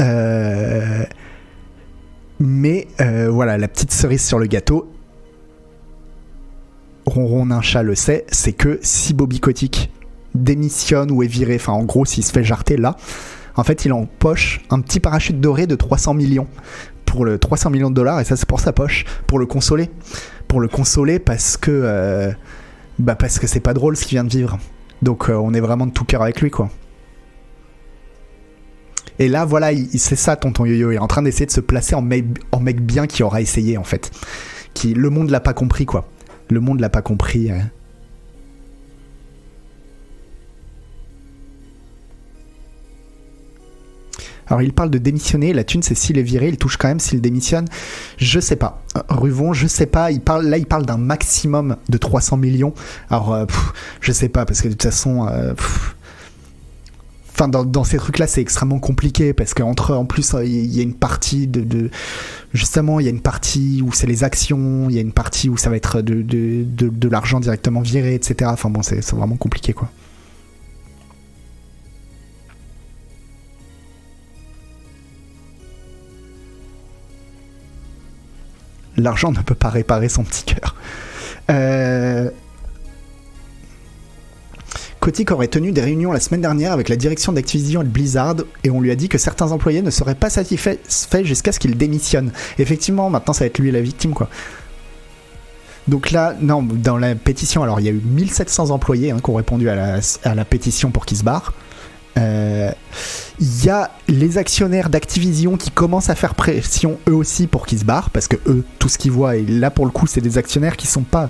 Euh, mais euh, voilà, la petite cerise sur le gâteau, Ronron chat le sait, c'est que si Bobby Kotick démissionne ou est viré, enfin en gros s'il se fait jarter là, en fait il empoche un petit parachute doré de 300 millions pour le 300 millions de dollars et ça c'est pour sa poche, pour le consoler, pour le consoler parce que euh, bah parce que c'est pas drôle ce qu'il vient de vivre. Donc euh, on est vraiment de tout cœur avec lui quoi. Et là voilà, c'est ça tonton Yo-Yo, il est en train d'essayer de se placer en mec, en mec bien qui aura essayé en fait. Qui le monde l'a pas compris quoi. Le monde l'a pas compris. Hein. Alors il parle de démissionner, la thune c'est s'il est viré, il touche quand même s'il démissionne. Je sais pas. Euh, Ruvon, je sais pas. Il parle, là il parle d'un maximum de 300 millions. Alors euh, je sais pas parce que de toute façon. Euh, dans, ces trucs-là, c'est extrêmement compliqué parce qu'entre, en plus, il y a une partie de, justement, il y a une partie où c'est les actions, il y a une partie où ça va être de, de, de l'argent directement viré, etc. Enfin bon, c'est vraiment compliqué, quoi. L'argent ne peut pas réparer son petit cœur. Euh... Aurait tenu des réunions la semaine dernière avec la direction d'Activision et de Blizzard et on lui a dit que certains employés ne seraient pas satisfaits jusqu'à ce qu'il démissionne. Effectivement, maintenant ça va être lui la victime quoi. Donc là, non, dans la pétition, alors il y a eu 1700 employés hein, qui ont répondu à la, pétition pour qu'il se barre. Il euh, y a les actionnaires d'Activision qui commencent à faire pression eux aussi pour qu'ils se barrent parce que eux, tout ce qu'ils voient, et là pour le coup, c'est des actionnaires qui sont pas.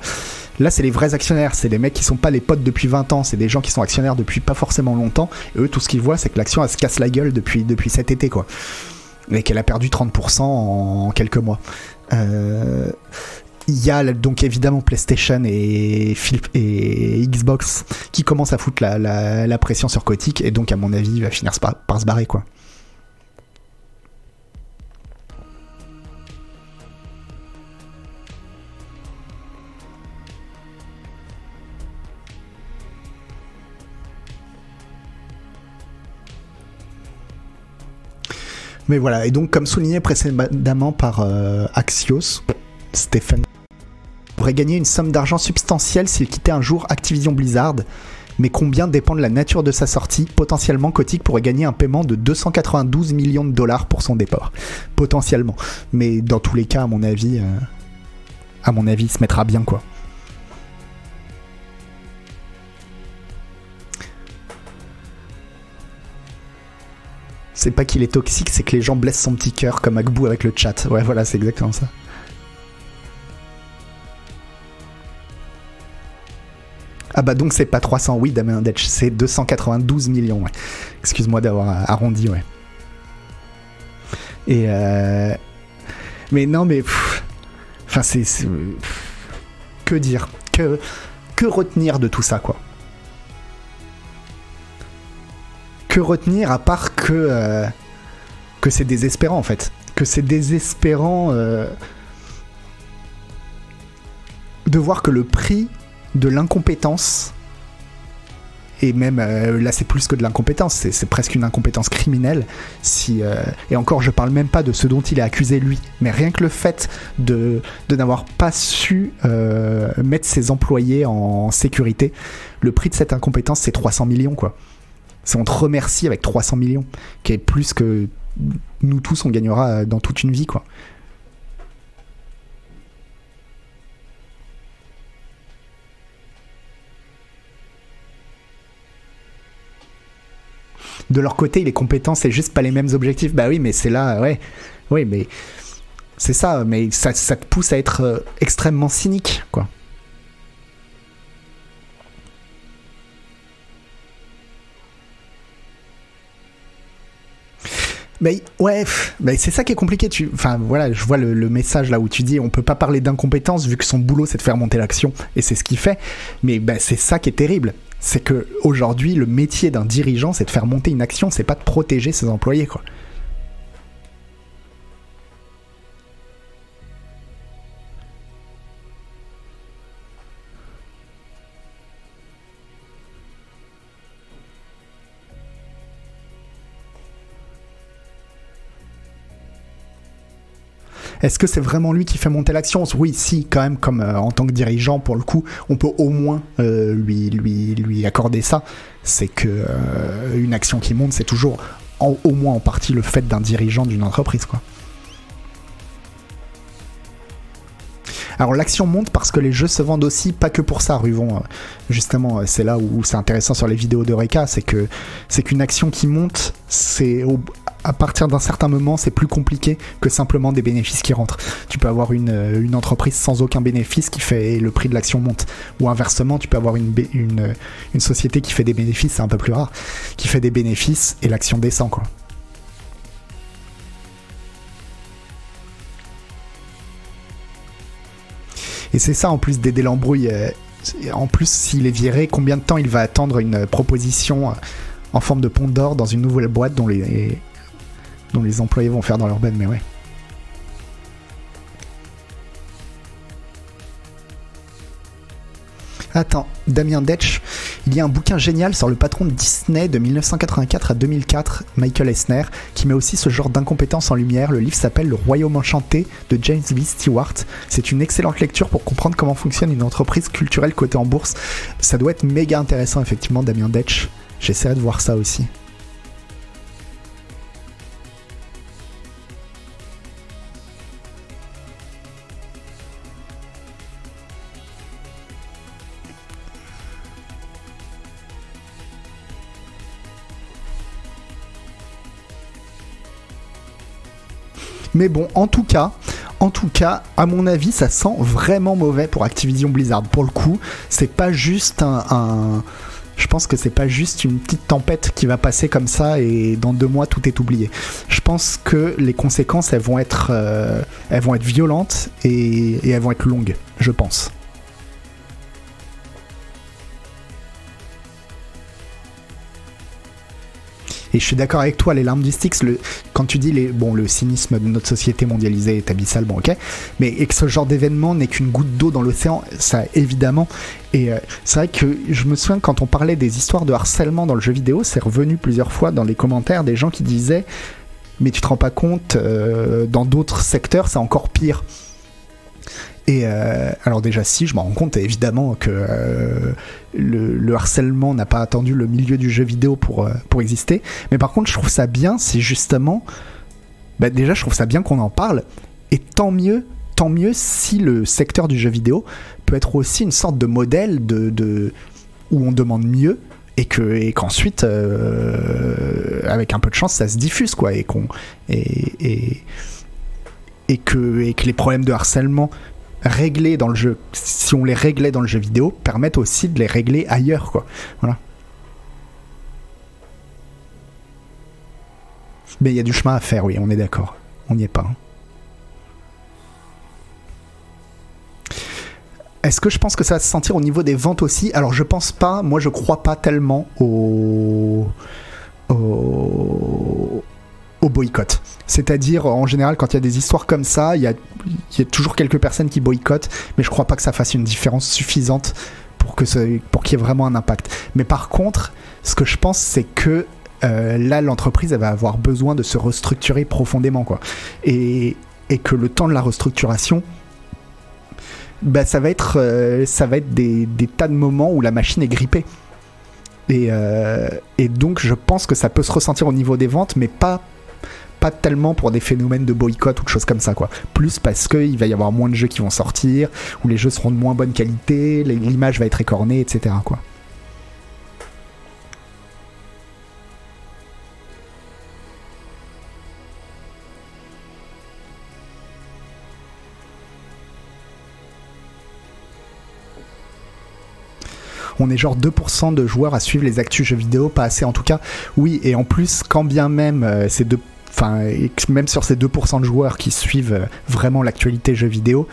Là, c'est les vrais actionnaires, c'est des mecs qui sont pas les potes depuis 20 ans, c'est des gens qui sont actionnaires depuis pas forcément longtemps. Et eux, tout ce qu'ils voient, c'est que l'action elle se casse la gueule depuis, depuis cet été, quoi. Et qu'elle a perdu 30% en quelques mois. Euh, il y a donc évidemment PlayStation et, et Xbox qui commencent à foutre la, pression sur Kotick et donc à mon avis il va finir par, se barrer quoi. Mais voilà, et donc comme souligné précédemment par euh, Axios, Stephen pourrait gagner une somme d'argent substantielle s'il quittait un jour Activision Blizzard, mais combien dépend de la nature de sa sortie? Potentiellement, Kotick pourrait gagner un paiement de 292 millions de dollars pour son départ. Potentiellement. Mais dans tous les cas, à mon avis, euh, à mon avis, il se mettra bien, quoi. C'est pas qu'il est toxique, c'est que les gens blessent son petit cœur, comme Agbou avec le chat. Ouais, voilà, c'est exactement ça. Ah bah donc c'est pas 300, oui Damien Detch, c'est 292 millions. Excuse-moi d'avoir arrondi, ouais. Et euh... Mais non mais... Enfin c'est... Que dire que... que retenir de tout ça, quoi? Que retenir à part que... Euh, que c'est désespérant en fait. Que c'est désespérant euh, de voir que le prix de l'incompétence. Et même euh, là, c'est plus que de l'incompétence, c'est presque une incompétence criminelle. Si, euh, et encore, je parle même pas de ce dont il est accusé lui, mais rien que le fait de, de n'avoir pas su euh, mettre ses employés en sécurité, le prix de cette incompétence, c'est 300 millions, quoi. C'est on te remercie avec 300 millions, qui est plus que nous tous on gagnera dans toute une vie, quoi. De leur côté, il est compétent, c'est juste pas les mêmes objectifs. Bah oui, mais c'est là, ouais. Oui, mais c'est ça, mais ça, te pousse à être euh, extrêmement cynique, quoi. Mais ouais, mais c'est ça qui est compliqué. Tu, enfin voilà, je vois le, message là où tu dis on peut pas parler d'incompétence vu que son boulot c'est de faire monter l'action et c'est ce qu'il fait. Mais bah, c'est ça qui est terrible c'est que aujourd'hui le métier d'un dirigeant c'est de faire monter une action, c'est pas de protéger ses employés quoi. Est-ce que c'est vraiment lui qui fait monter l'action? Oui, si, quand même, comme euh, en tant que dirigeant, pour le coup, on peut au moins euh, lui, accorder ça. C'est que euh, action qui monte, c'est toujours au moins en partie le fait d'un dirigeant d'une entreprise, quoi. Alors l'action monte parce que les jeux se vendent aussi, pas que pour ça, Ruvon. Justement, c'est là où c'est intéressant sur les vidéos de Reka, c'est que c'est qu'une action qui monte, c'est à partir d'un certain moment, c'est plus compliqué que simplement des bénéfices qui rentrent. Tu peux avoir une, euh, une entreprise sans aucun bénéfice qui fait le prix de l'action monte. Ou inversement, tu peux avoir une, une, une société qui fait des bénéfices, c'est un peu plus rare, qui fait des bénéfices et l'action descend. Et c'est ça en plus d'aider l'embrouille. Euh, en plus, s'il est viré, combien de temps il va attendre une proposition euh, en forme de pont d'or dans une nouvelle boîte dont les, dont les employés vont faire dans leur bed, mais ouais. Attends, Damien Detch, il y a un bouquin génial sur le patron de Disney de 1984 à 2004, Michael Eisner, qui met aussi ce genre d'incompétence en lumière. Le livre s'appelle Le Royaume Enchanté de James B. Stewart. C'est une excellente lecture pour comprendre comment fonctionne une entreprise culturelle cotée en bourse. Ça doit être méga intéressant, effectivement, Damien Detch. J'essaierai de voir ça aussi. Mais bon, en tout cas, en tout cas, à mon avis, ça sent vraiment mauvais pour Activision Blizzard. Pour le coup, c'est pas juste un, je pense que c'est pas juste une petite tempête qui va passer comme ça et dans deux mois tout est oublié. Je pense que les conséquences elles vont être, euh, elles vont être violentes et elles vont être longues, je pense. Et je suis d'accord avec toi, les larmes du Styx, quand tu dis les, bon, le cynisme de notre société mondialisée est abyssal, bon ok, mais que ce genre d'événement n'est qu'une goutte d'eau dans l'océan, ça évidemment. Et euh, c'est vrai que je me souviens quand on parlait des histoires de harcèlement dans le jeu vidéo, c'est revenu plusieurs fois dans les commentaires des gens qui disaient mais tu te rends pas compte, euh, dans d'autres secteurs c'est encore pire. Et euh, alors déjà si, je me rends compte évidemment que euh, le, harcèlement n'a pas attendu le milieu du jeu vidéo pour, euh, pour exister. Mais par contre, je trouve ça bien si justement, bah, déjà je trouve ça bien qu'on en parle. Et tant mieux, tant mieux si le secteur du jeu vidéo peut être aussi une sorte de modèle de, de où on demande mieux et que et qu'ensuite avec un peu de chance ça se diffuse quoi et qu'on et, et que et que les problèmes de harcèlement réglés dans le jeu. Si on les réglait dans le jeu vidéo permettent aussi de les régler ailleurs quoi. Voilà. Mais il y a du chemin à faire oui on est d'accord. On n'y est pas hein. Est-ce que je pense que ça va se sentir au niveau des ventes aussi? Alors je pense pas, moi je crois pas tellement au, au, au boycott. C'est-à-dire en général quand il y a des histoires comme ça, il y a, toujours quelques personnes qui boycottent, mais je crois pas que ça fasse une différence suffisante pour qu'il y ait vraiment un impact. Mais par contre, ce que je pense c'est que euh, là l'entreprise elle va avoir besoin de se restructurer profondément quoi. Et, que le temps de la restructuration bah, ça va être, euh, ça va être des, tas de moments où la machine est grippée. Euh, et donc je pense que ça peut se ressentir au niveau des ventes, mais pas, pas tellement pour des phénomènes de boycott ou de choses comme ça. Quoi. Plus parce qu'il va y avoir moins de jeux qui vont sortir, où les jeux seront de moins bonne qualité, l'image va être écornée, etc. Quoi. on est genre 2% de joueurs à suivre les actus jeux vidéo, pas assez en tout cas. Oui, et en plus, quand bien même euh, ces Enfin, même sur ces 2% de joueurs qui suivent euh, vraiment l'actualité jeux vidéo,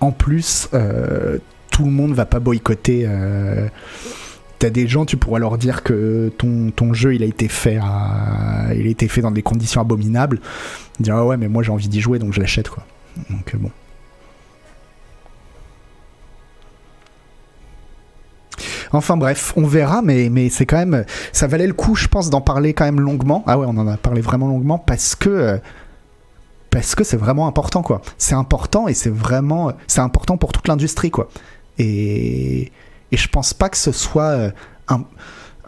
en plus, euh, tout le monde va pas boycotter. euh, T'as des gens, tu pourras leur dire que ton, jeu il a été fait il a été fait dans des conditions abominables. Dire ah ouais mais moi j'ai envie d'y jouer donc je l'achète quoi. Donc bon. Enfin bref, on verra, mais, mais c'est quand même. Ça valait le coup, je pense, d'en parler quand même longuement. Ah ouais, on en a parlé vraiment longuement parce que. euh, Parce que c'est vraiment important, quoi. C'est important et c'est vraiment. C'est important pour toute l'industrie, quoi. Et, et je pense pas que ce soit euh, un,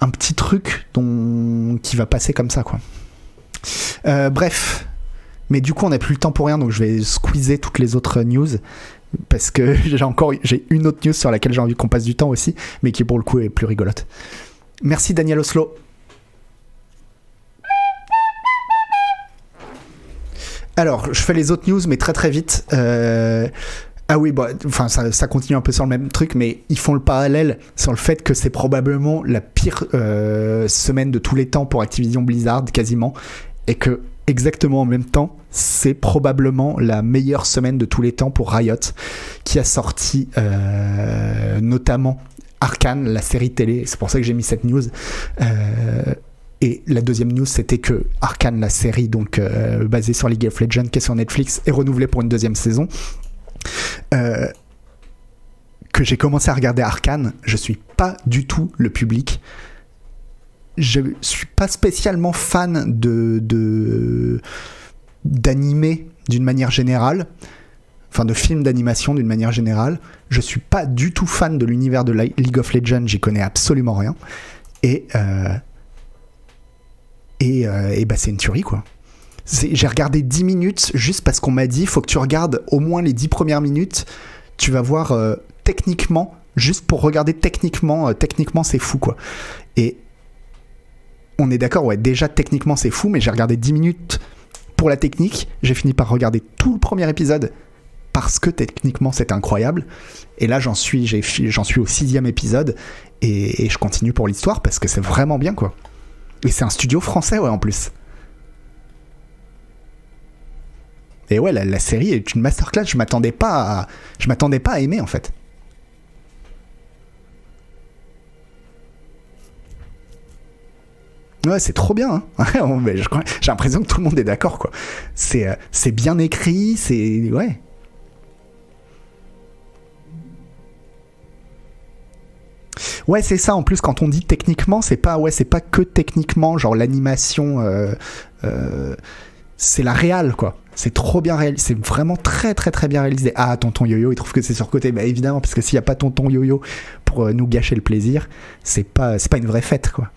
un petit truc dont, qui va passer comme ça, quoi. Euh, bref. Mais du coup, on n'a plus le temps pour rien, donc je vais squeezer toutes les autres news parce que j'ai encore j'ai une autre news sur laquelle j'ai envie qu'on passe du temps aussi, mais qui pour le coup est plus rigolote. Merci Daniel Oslo. Alors, je fais les autres news, mais très très vite. Euh, Ah oui, bah, ça, ça continue un peu sur le même truc, mais ils font le parallèle sur le fait que c'est probablement la pire euh, semaine de tous les temps pour Activision Blizzard, quasiment, et que exactement en même temps, c'est probablement la meilleure semaine de tous les temps pour Riot, qui a sorti euh, notamment Arkane, la série télé. C'est pour ça que j'ai mis cette news. Euh, et la deuxième news, c'était que Arkane, la série donc euh, basée sur League of Legends, qui est sur Netflix, est renouvelée pour une deuxième saison. Que j'ai commencé à regarder Arkane, je suis pas du tout le public. Je suis pas spécialement fan de d'animé d'une manière générale, enfin de films d'animation d'une manière générale. Je suis pas du tout fan de l'univers de League of Legends, j'y connais absolument rien. Et euh, euh, et bah c'est une tuerie quoi. J'ai regardé 10 minutes juste parce qu'on m'a dit faut que tu regardes au moins les 10 premières minutes. Tu vas voir euh, techniquement, juste pour regarder techniquement, techniquement c'est fou quoi. Et on est d'accord, ouais, déjà techniquement c'est fou, mais j'ai regardé 10 minutes pour la technique. J'ai fini par regarder tout le premier épisode parce que techniquement c'était incroyable. Et là j'en suis, j'en suis au sixième épisode et, je continue pour l'histoire parce que c'est vraiment bien quoi. Et c'est un studio français ouais en plus. Et ouais, la, série est une masterclass. Je m'attendais pas je m'attendais pas à aimer en fait. C'est trop bien. hein. J'ai l'impression que tout le monde est d'accord quoi. C'est, euh, c'est bien écrit, c'est ouais. Ouais, c'est ça. En plus, quand on dit techniquement, c'est pas ouais, pas que techniquement, genre l'animation. euh, euh, c'est la réal quoi. C'est trop bien réalisé. C'est vraiment très très très bien réalisé. Ah, tonton Yo-Yo, il trouve que c'est surcoté. Bah évidemment, parce que s'il n'y a pas tonton Yo-Yo pour nous gâcher le plaisir, c'est pas pas une vraie fête quoi.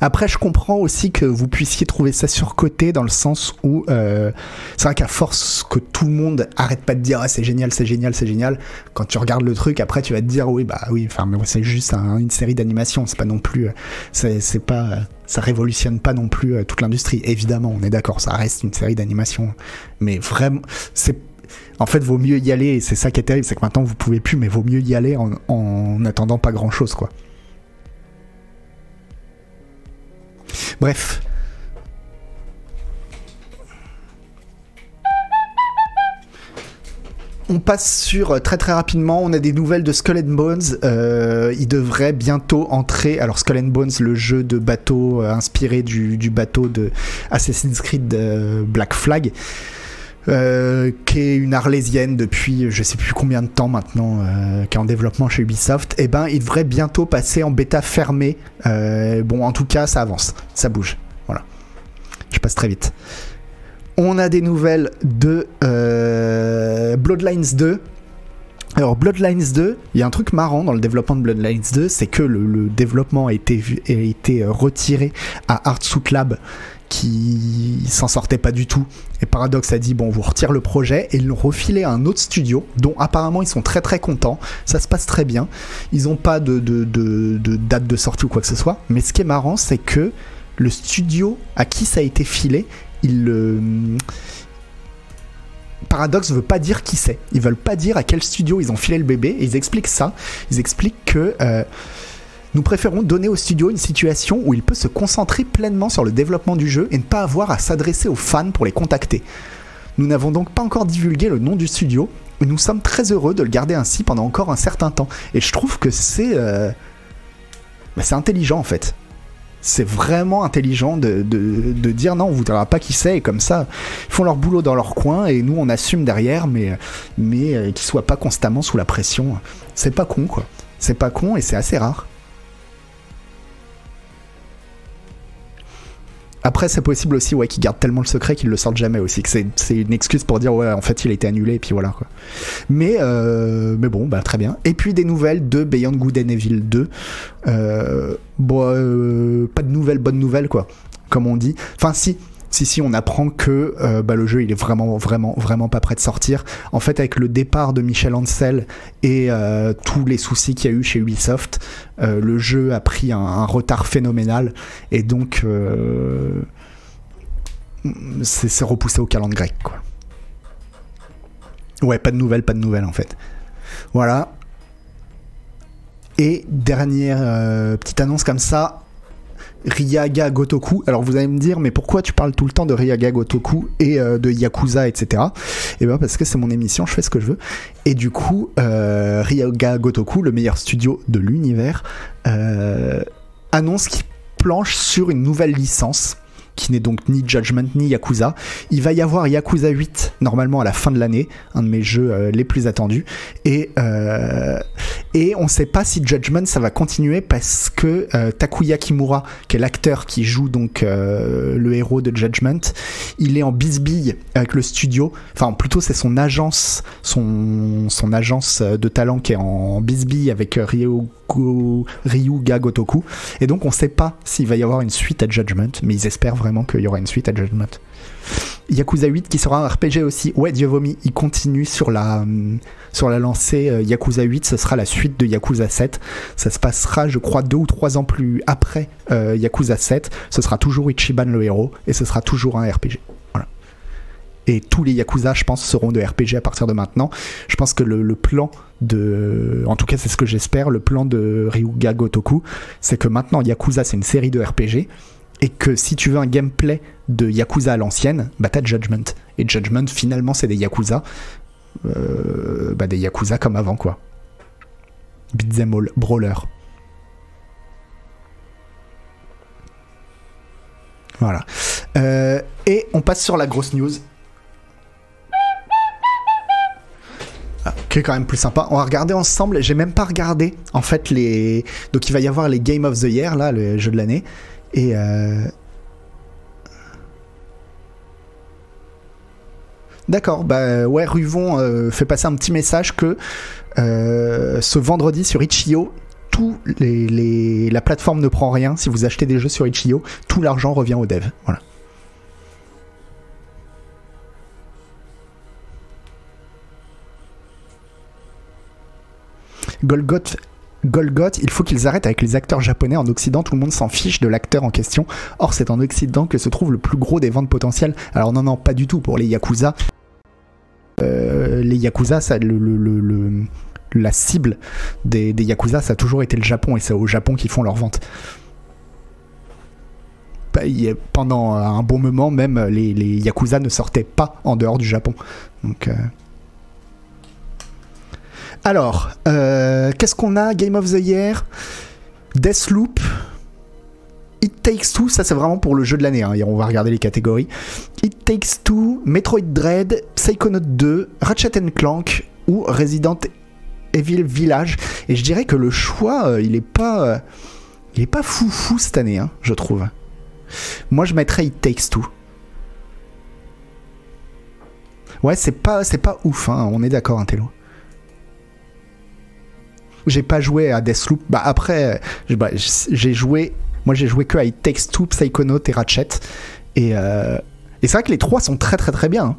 Après, je comprends aussi que vous puissiez trouver ça surcoté dans le sens où euh, c'est vrai qu'à force que tout le monde arrête pas de dire ah, c'est génial, c'est génial, c'est génial, quand tu regardes le truc, après tu vas te dire oui bah oui, enfin mais c'est juste une série d'animation, c'est pas non plus, c'est pas ça révolutionne pas non plus toute l'industrie. Évidemment, on est d'accord, ça reste une série d'animation, mais vraiment, c'est en fait, vaut mieux y aller, et c'est ça qui est terrible, c'est que maintenant vous pouvez plus, mais vaut mieux y aller en, en attendant pas grand chose, quoi. Bref. On passe sur euh, très très rapidement. On a des nouvelles de Skull Bones. Euh, il devrait bientôt entrer. Alors Skull Bones, le jeu de bateau euh, inspiré du, bateau de Assassin's Creed Black Flag. Qui est une arlésienne depuis je sais plus combien de temps maintenant, qui est en développement chez Ubisoft, et eh ben il devrait bientôt passer en bêta fermée. bon, en tout cas, ça avance, ça bouge. Je passe très vite. On a des nouvelles de euh, Bloodlines 2. Alors Bloodlines 2, il y a un truc marrant dans le développement de Bloodlines 2, c'est que le, développement a été, a été euh, retiré à Artsuit Lab qui s'en sortait pas du tout. Et Paradox a dit bon, on vous retire le projet et ils l'ont refilé à un autre studio dont apparemment ils sont très très contents. Ça se passe très bien. Ils n'ont pas de, date de sortie ou quoi que ce soit. Mais ce qui est marrant, c'est que le studio à qui ça a été filé, il le. Paradox veut pas dire qui c'est. Ils veulent pas dire à quel studio ils ont filé le bébé. Et ils expliquent ça. Ils expliquent que euh, nous préférons donner au studio une situation où il peut se concentrer pleinement sur le développement du jeu et ne pas avoir à s'adresser aux fans pour les contacter. Nous n'avons donc pas encore divulgué le nom du studio, mais nous sommes très heureux de le garder ainsi pendant encore un certain temps. Et je trouve que c'est euh, bah, c'est intelligent en fait c'est vraiment intelligent de, dire non, on vous dira pas qui c'est, et comme ça, ils font leur boulot dans leur coin, et nous on assume derrière, mais, mais euh, qu'ils soient pas constamment sous la pression. C'est pas con, quoi. C'est pas con, et c'est assez rare. Après, c'est possible aussi ouais, qu'ils gardent tellement le secret qu'ils le sortent jamais aussi. Que c'est une excuse pour dire ouais, en fait, il a été annulé et puis voilà quoi. Mais, euh, mais bon, bah, très bien. Et puis des nouvelles de Beyond Good and Evil 2. Euh, bon, euh, pas de nouvelles, bonnes nouvelles quoi, comme on dit. Enfin, si, si si on apprend que euh, bah, le jeu il est vraiment vraiment vraiment pas prêt de sortir. En fait avec le départ de Michel Ancel et euh, tous les soucis qu'il y a eu chez Ubisoft, euh, le jeu a pris un, retard phénoménal et donc c'est repoussé au calendrier grec. Ouais, pas de nouvelles, pas de nouvelles en fait. Voilà. Et dernière petite annonce comme ça, Ryaga Gotoku. Alors vous allez me dire, mais pourquoi tu parles tout le temps de Ryaga Gotoku et euh, de Yakuza, etc. Et eh bien parce que c'est mon émission, je fais ce que je veux. Et du coup, euh, Gotoku, le meilleur studio de l'univers, euh, annonce qu'il planche sur une nouvelle licence qui n'est donc ni Judgment ni Yakuza. Il va y avoir Yakuza 8 normalement à la fin de l'année, un de mes jeux euh, les plus attendus. Et, euh, et on ne sait pas si Judgment ça va continuer parce que euh, Takuya Kimura, qui est l'acteur qui joue donc le héros de Judgment, il est en bisbille avec le studio. Enfin plutôt c'est son agence, son, son agence de talent qui est en bisbille avec Ryo Ryuga Gotoku. Et donc on sait pas s'il va y avoir une suite à Judgment, mais ils espèrent vraiment qu'il y aura une suite à Judgment. Yakuza 8 qui sera un RPG aussi. Ouais, Dieu vomi, il continue sur la, hum, sur la lancée euh, Yakuza 8, ce sera la suite de Yakuza 7. Ça se passera, je crois, deux ou trois ans plus après euh, Yakuza 7. Ce sera toujours Ichiban le héros et ce sera toujours un RPG. Et tous les Yakuza, je pense, seront de RPG à partir de maintenant. Je pense que le, plan de. En tout cas, c'est ce que j'espère. Le plan de Ryuga Gotoku, c'est que maintenant Yakuza, c'est une série de RPG. Et que si tu veux un gameplay de Yakuza à l'ancienne, bah t'as Judgment. Et Judgment, finalement, c'est des Yakuza. Euh, bah des Yakuza comme avant, quoi. Beat'em brawler. Voilà. Euh, et on passe sur la grosse news. Qui est quand même plus sympa. On va regarder ensemble. J'ai même pas regardé en fait les. Donc il va y avoir les Game of the Year là, le jeu de l'année. Et euh... D'accord, bah ouais, Ruvon euh, fait passer un petit message que euh, ce vendredi sur Itch.io, tout la plateforme ne prend rien. Si vous achetez des jeux sur Itch.io, tout l'argent revient aux devs. Voilà. Golgoth il faut qu'ils arrêtent avec les acteurs japonais. En Occident, tout le monde s'en fiche de l'acteur en question. Or, c'est en Occident que se trouve le plus gros des ventes potentielles. Alors, non, non, pas du tout. Pour les Yakuza, euh, les Yakuza, la cible des, Yakuza, ça a toujours été le Japon. Et c'est au Japon qu'ils font leurs ventes. Bah, pendant un bon moment, même, les, Yakuza ne sortaient pas en dehors du Japon. Donc. Euh, alors, euh, qu'est-ce qu'on a? Game of the Year, Deathloop, It Takes Two, ça c'est vraiment pour le jeu de l'année, hein, on va regarder les catégories. It Takes Two, Metroid Dread, Psychonaut 2, Ratchet Clank ou Resident Evil Village. Et je dirais que le choix, euh, il est pas, euh, il est pas fou fou cette année, hein, je trouve. Moi je mettrais It Takes Two. Ouais, c'est pas, pas ouf, hein, on est d'accord, hein, j'ai pas joué à Deathloop. Bah après, bah, j'ai joué. Moi, j'ai joué que à It Takes Two, Psychonaut et Ratchet. Et, euh, et c'est vrai que les trois sont très très très bien. Hein.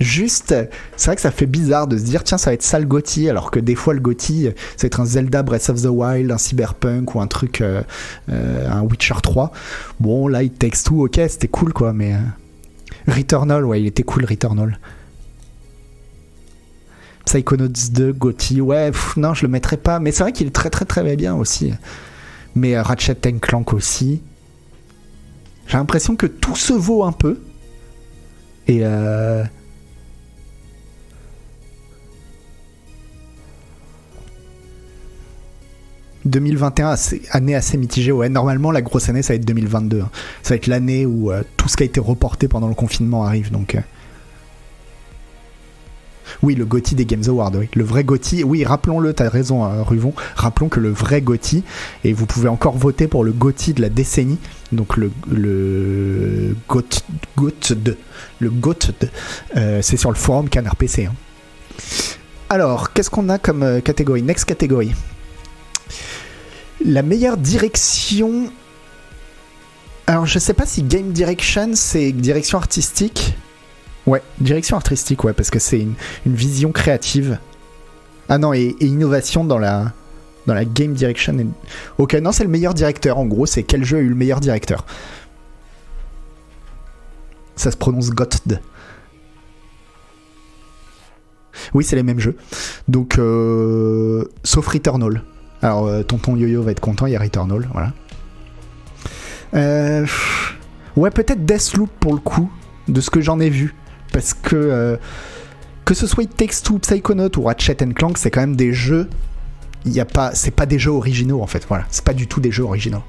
Juste, c'est vrai que ça fait bizarre de se dire tiens ça va être ça le Gotti alors que des fois le Gotti ça va être un Zelda Breath of the Wild, un Cyberpunk ou un truc, euh, euh, un Witcher 3. Bon là It Takes Two, ok c'était cool quoi, mais Returnal ouais il était cool Returnal. Psychonauts 2, Gotti, ouais, non, je le mettrais pas. Mais c'est vrai qu'il est très très très bien aussi. Mais euh, Ratchet Clank aussi. J'ai l'impression que tout se vaut un peu. Et euh... 2021, année assez mitigée. Ouais, normalement, la grosse année, ça va être 2022. Hein. Ça va être l'année où euh, tout ce qui a été reporté pendant le confinement arrive. Donc, euh, oui, le Gotti des Games Awards, oui. Le vrai Gotti, oui, rappelons-le, t'as raison, euh, Ruvon. Rappelons que le vrai Gotti, et vous pouvez encore voter pour le Gotti de la décennie, donc le, le GOT, de, le GOT de, euh, c'est sur le forum Canard PC. Hein. Alors, qu'est-ce qu'on a comme euh, catégorie? Next catégorie. La meilleure direction. Alors, je sais pas si Game Direction, c'est direction artistique. Ouais, direction artistique, ouais, parce que c'est une, vision créative. Ah non, et, innovation dans la, game direction. Ok, non, c'est le meilleur directeur. En gros, c'est quel jeu a eu le meilleur directeur Ça se prononce Gotd. Oui, c'est les mêmes jeux. Donc, euh, sauf Returnal. Alors, euh, tonton Yo-Yo va être content, il y a Returnal, voilà. Euh, ouais, peut-être Deathloop pour le coup, de ce que j'en ai vu parce que euh, que ce soit It Takes Two, Psychonaut ou Ratchet Clank, c'est quand même des jeux. Il y a pas, c'est pas des jeux originaux en fait. Voilà, c'est pas du tout des jeux originaux.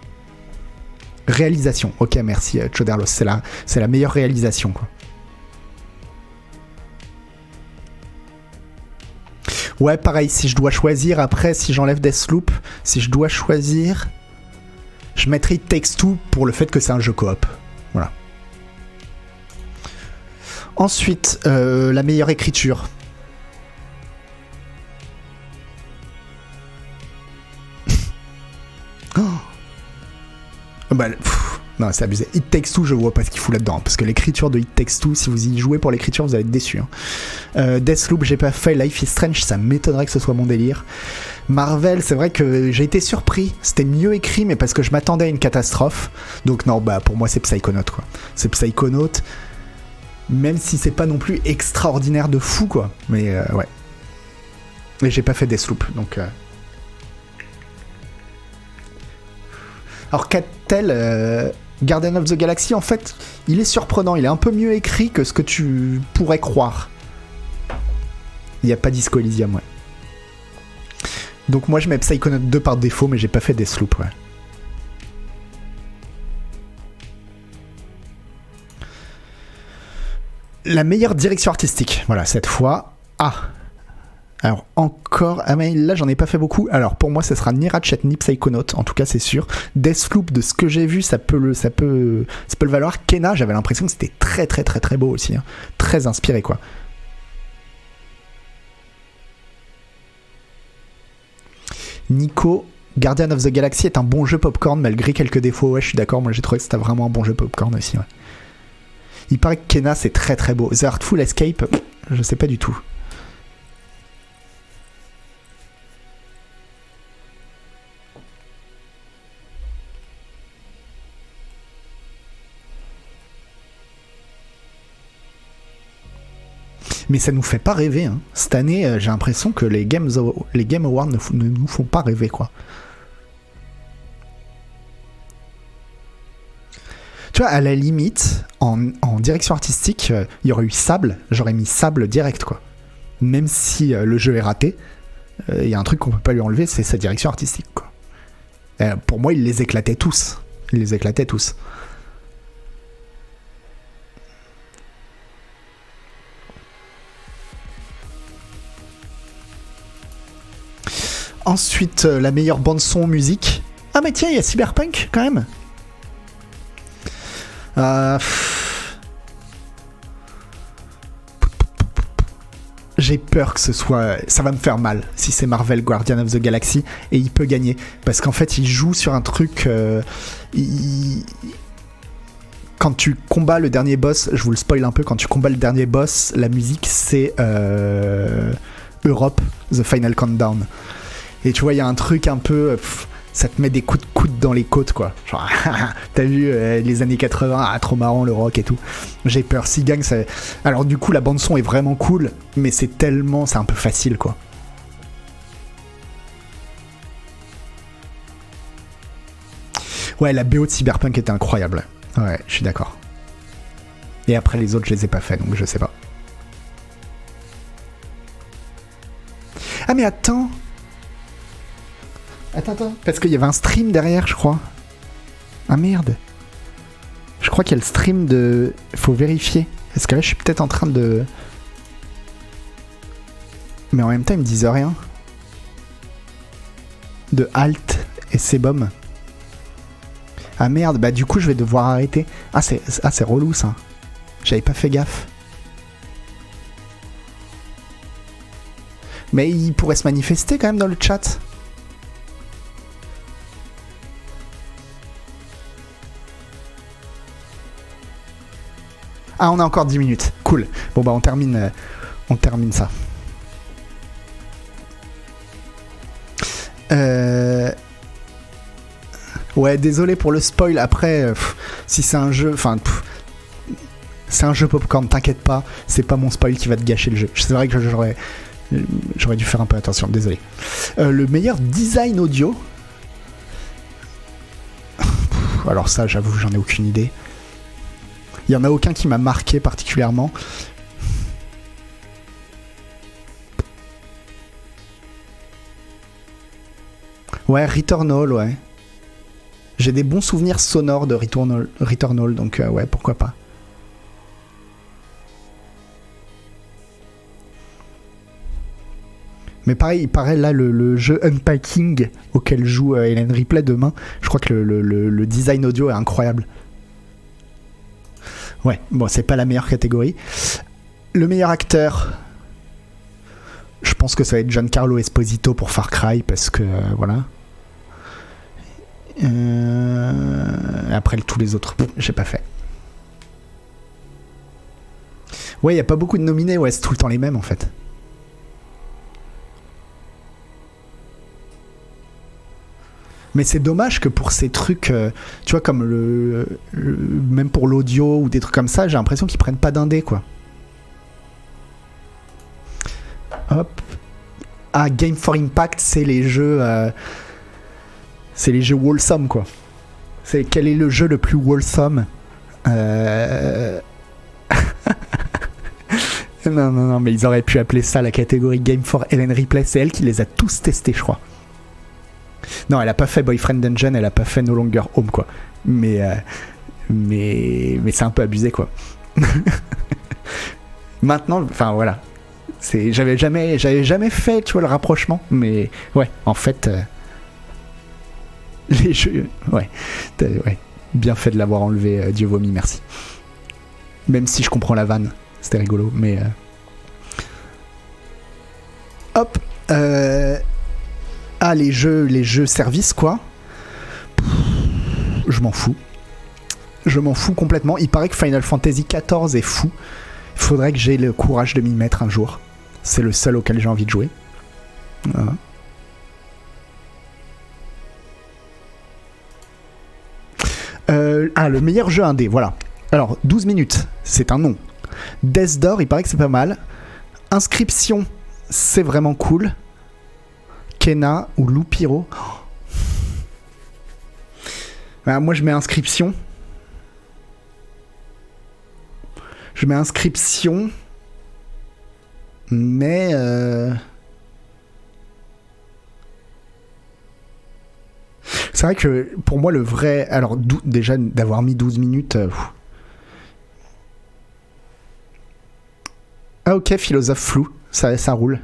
Réalisation. Ok, merci euh, Choderlos. C'est la, c'est la meilleure réalisation. Ouais, pareil, si je dois choisir, après, si j'enlève Deathloop, si je dois choisir, je mettrai Takes Two pour le fait que c'est un jeu coop. Voilà. Ensuite, euh, la meilleure écriture. oh. bah, non, c'est abusé. It Takes Two, je vois pas ce qu'il fout là-dedans. Parce que l'écriture de It Takes Two, si vous y jouez pour l'écriture, vous allez être déçu. Hein. Euh, Deathloop, j'ai pas fait. Life is Strange, ça m'étonnerait que ce soit mon délire. Marvel, c'est vrai que j'ai été surpris. C'était mieux écrit, mais parce que je m'attendais à une catastrophe. Donc, non, bah, pour moi, c'est Psychonaut, quoi. C'est Psychonaut même si c'est pas non plus extraordinaire de fou, quoi. Mais euh, ouais. Mais j'ai pas fait Deathloop, donc. Euh... Alors, qu'a-t-elle euh, of the Galaxy, en fait, il est surprenant. Il est un peu mieux écrit que ce que tu pourrais croire. Il n'y a pas Disco Elysium, ouais. Donc, moi, je mets Psychonaut 2 par défaut, mais j'ai pas fait Deathloop, ouais. La meilleure direction artistique. Voilà, cette fois. Ah alors encore, ah mais là j'en ai pas fait beaucoup. Alors pour moi, ce sera ni Ratchet ni Psychonaut, en tout cas c'est sûr. Deathloop, de ce que j'ai vu, ça peut le, ça peut, ça peut le valoir. Kena, j'avais l'impression que c'était très très très très beau aussi, hein. très inspiré quoi. Nico Guardian of the Galaxy est un bon jeu popcorn malgré quelques défauts. Ouais, je suis d'accord. Moi, j'ai trouvé que c'était vraiment un bon jeu popcorn aussi. Ouais. Il paraît que Kena c'est très très beau. The Artful Escape, je sais pas du tout. mais ça nous fait pas rêver. Hein. Cette année, euh, j'ai l'impression que les Games, les Game Awards ne, nous font pas rêver, quoi. À la limite, en, direction artistique, euh, il y aurait eu Sable, j'aurais mis Sable direct, quoi. Même si euh, le jeu est raté, il y a un truc qu'on peut pas lui enlever, c'est sa direction artistique, quoi. pour moi, il les éclatait tous. Il les éclatait tous. Ensuite, euh, la meilleure bande-son musique. Ah, mais tiens, il y a Cyberpunk quand même. Euh, j'ai peur que ce soit. Ça va me faire mal si c'est Marvel Guardian of the Galaxy et il peut gagner. Parce qu'en fait, il joue sur un truc. Euh, quand tu combats le dernier boss, je vous le spoil un peu, quand tu combats le dernier boss, la musique c'est Europe, The Final Countdown. Et tu vois, il y a un truc un peu. Euh, ça te met des coups de coude dans les côtes, quoi. Genre, t'as vu euh, les années 80, ah, trop marrant le rock et tout. J'ai peur. Si gang, ça. Alors, du coup, la bande-son est vraiment cool, mais c'est tellement. C'est un peu facile, quoi. Ouais, la BO de Cyberpunk était incroyable. Ouais, je suis d'accord. Et après, les autres, je les ai pas fait, donc je sais pas. Ah, mais attends! Attends, attends. Parce qu'il y avait un stream derrière, je crois. Ah merde. Je crois qu'il y a le stream de. Faut vérifier. Parce que là, je suis peut-être en train de. Mais en même temps, ils me disent rien. De Alt et Sebum. Ah merde, bah du coup, je vais devoir arrêter. Ah, c'est ah, relou ça. J'avais pas fait gaffe. Mais il pourrait se manifester quand même dans le chat. Ah, on a encore 10 minutes. Cool. Bon, bah, on termine, euh, on termine ça. Euh, ouais, désolé pour le spoil. Après, euh, si c'est un jeu. Enfin. C'est un jeu popcorn, t'inquiète pas, c'est pas mon spoil qui va te gâcher le jeu. C'est vrai que j'aurais, j'aurais dû faire un peu attention, désolé. le meilleur design audio. Alors ça, j'avoue, j'en ai aucune idée. Il y en a aucun qui m'a marqué particulièrement. Ouais, Returnal, ouais. J'ai des bons souvenirs sonores de Returnal, Returnal donc euh, ouais, pourquoi pas. Mais pareil, il paraît là le, jeu Unpacking auquel joue euh, Hélène Ripley demain. Je crois que le design audio est incroyable. Ouais, bon, c'est pas la meilleure catégorie. Le meilleur acteur, je pense que ça va être Giancarlo Esposito pour Far Cry parce que euh, voilà. Euh, après tous les autres, j'ai pas fait. Ouais, il a pas beaucoup de nominés, ouais, c'est tout le temps les mêmes en fait. Mais c'est dommage que pour ces trucs, euh, tu vois, comme le, même pour l'audio ou des trucs comme ça, j'ai l'impression qu'ils prennent pas d'indé, quoi. Hop. Ah, Game for Impact, c'est les jeux, euh, c'est les jeux wholesome, quoi. C'est quel est le jeu le plus wholesome? Euh... Non, non, non, mais ils auraient pu appeler ça la catégorie Game for Ellen Replay. C'est elle qui les a tous testés, je crois. Non, elle a pas fait Boyfriend Dungeon, elle a pas fait No Longer Home, quoi. Mais, euh, mais, mais c'est un peu abusé, quoi. Maintenant, enfin voilà. J'avais jamais, jamais fait, tu vois, le rapprochement, mais ouais, en fait, euh, les jeux, ouais, ouais, bien fait de l'avoir enlevé, euh, Dieu vomi, merci. Même si je comprends la vanne, c'était rigolo, mais hop. Euh, Ah, les jeux, les jeux services, quoi. Je m'en fous. Je m'en fous complètement. Il paraît que Final Fantasy XIV est fou. Il faudrait que j'ai le courage de m'y mettre un jour. C'est le seul auquel j'ai envie de jouer. Euh, ah, le meilleur jeu indé, voilà. Alors, 12 minutes, c'est un nom. Death Door, il paraît que c'est pas mal. Inscription, c'est vraiment cool. Kena ou Loupiro. Ah, moi, je mets inscription. Je mets inscription. Mais. Euh, c'est vrai que pour moi, le vrai. Alors, déjà, d'avoir mis 12 minutes. Euh, ah, ok, philosophe flou. Ça, ça roule.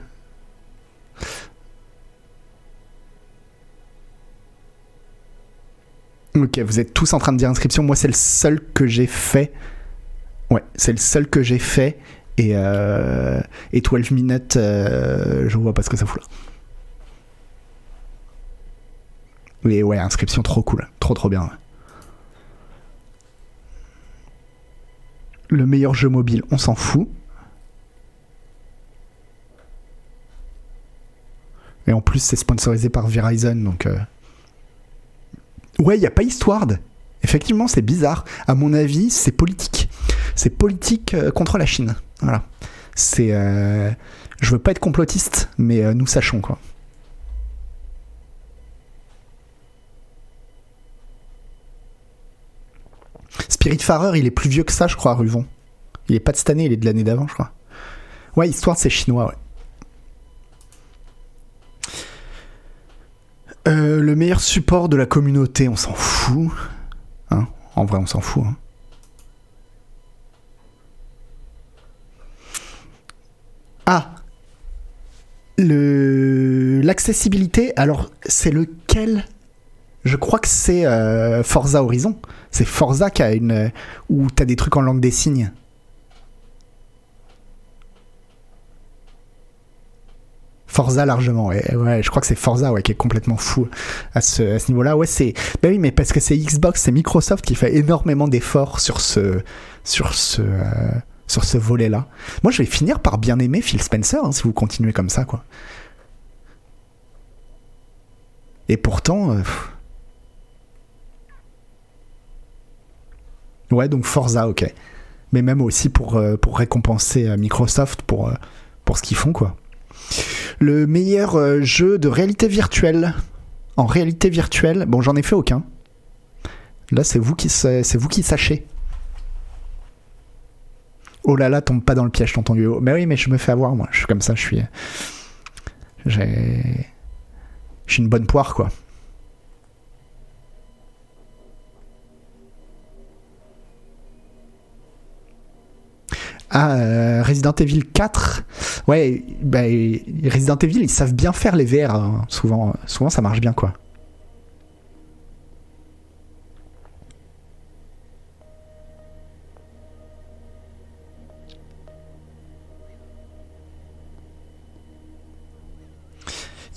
Ok, vous êtes tous en train de dire inscription. Moi, c'est le seul que j'ai fait. Ouais, c'est le seul que j'ai fait. Et, euh, et 12 minutes, euh, je vois pas ce que ça fout là. Mais ouais, inscription trop cool. Trop trop bien. Le meilleur jeu mobile, on s'en fout. Et en plus, c'est sponsorisé par Verizon, donc. Euh, ouais, il n'y a pas Histoire. Effectivement, c'est bizarre. À mon avis, c'est politique. C'est politique euh, contre la Chine. Voilà. C'est. Euh... Je veux pas être complotiste, mais euh, nous sachons quoi. Spiritfarer, il est plus vieux que ça, je crois, Ruvon. Il est pas de cette année, il est de l'année d'avant, je crois. Ouais, Histoire, c'est chinois, ouais. Euh, le meilleur support de la communauté, on s'en fout. Hein en vrai, on s'en fout. Hein. Ah le l'accessibilité. Alors, c'est lequel? Je crois que c'est euh, Forza Horizon. C'est Forza qui a une où t'as des trucs en langue des signes. Forza largement, ouais. je crois que c'est Forza ouais, qui est complètement fou à ce, niveau-là. Ouais, c'est. Bah oui, mais parce que c'est Xbox, c'est Microsoft qui fait énormément d'efforts sur ce, sur ce, euh, sur ce volet-là. Moi, je vais finir par bien aimer Phil Spencer hein, si vous continuez comme ça, quoi. Et pourtant. Euh, ouais, donc Forza, ok. Mais même aussi pour, euh, pour récompenser Microsoft pour, pour ce qu'ils font, quoi. Le meilleur euh, jeu de réalité virtuelle. En réalité virtuelle, bon, j'en ai fait aucun. Là, c'est vous qui c'est vous qui sachez. Oh là là, tombe pas dans le piège, tonton Yo. Mais oui, mais je me fais avoir, moi. Je suis comme ça, je suis. J'ai. Je une bonne poire, quoi. Ah, euh, Resident Evil 4. Ouais, bah, Resident Evil, ils savent bien faire les VR. Hein. Souvent, ça marche bien, quoi.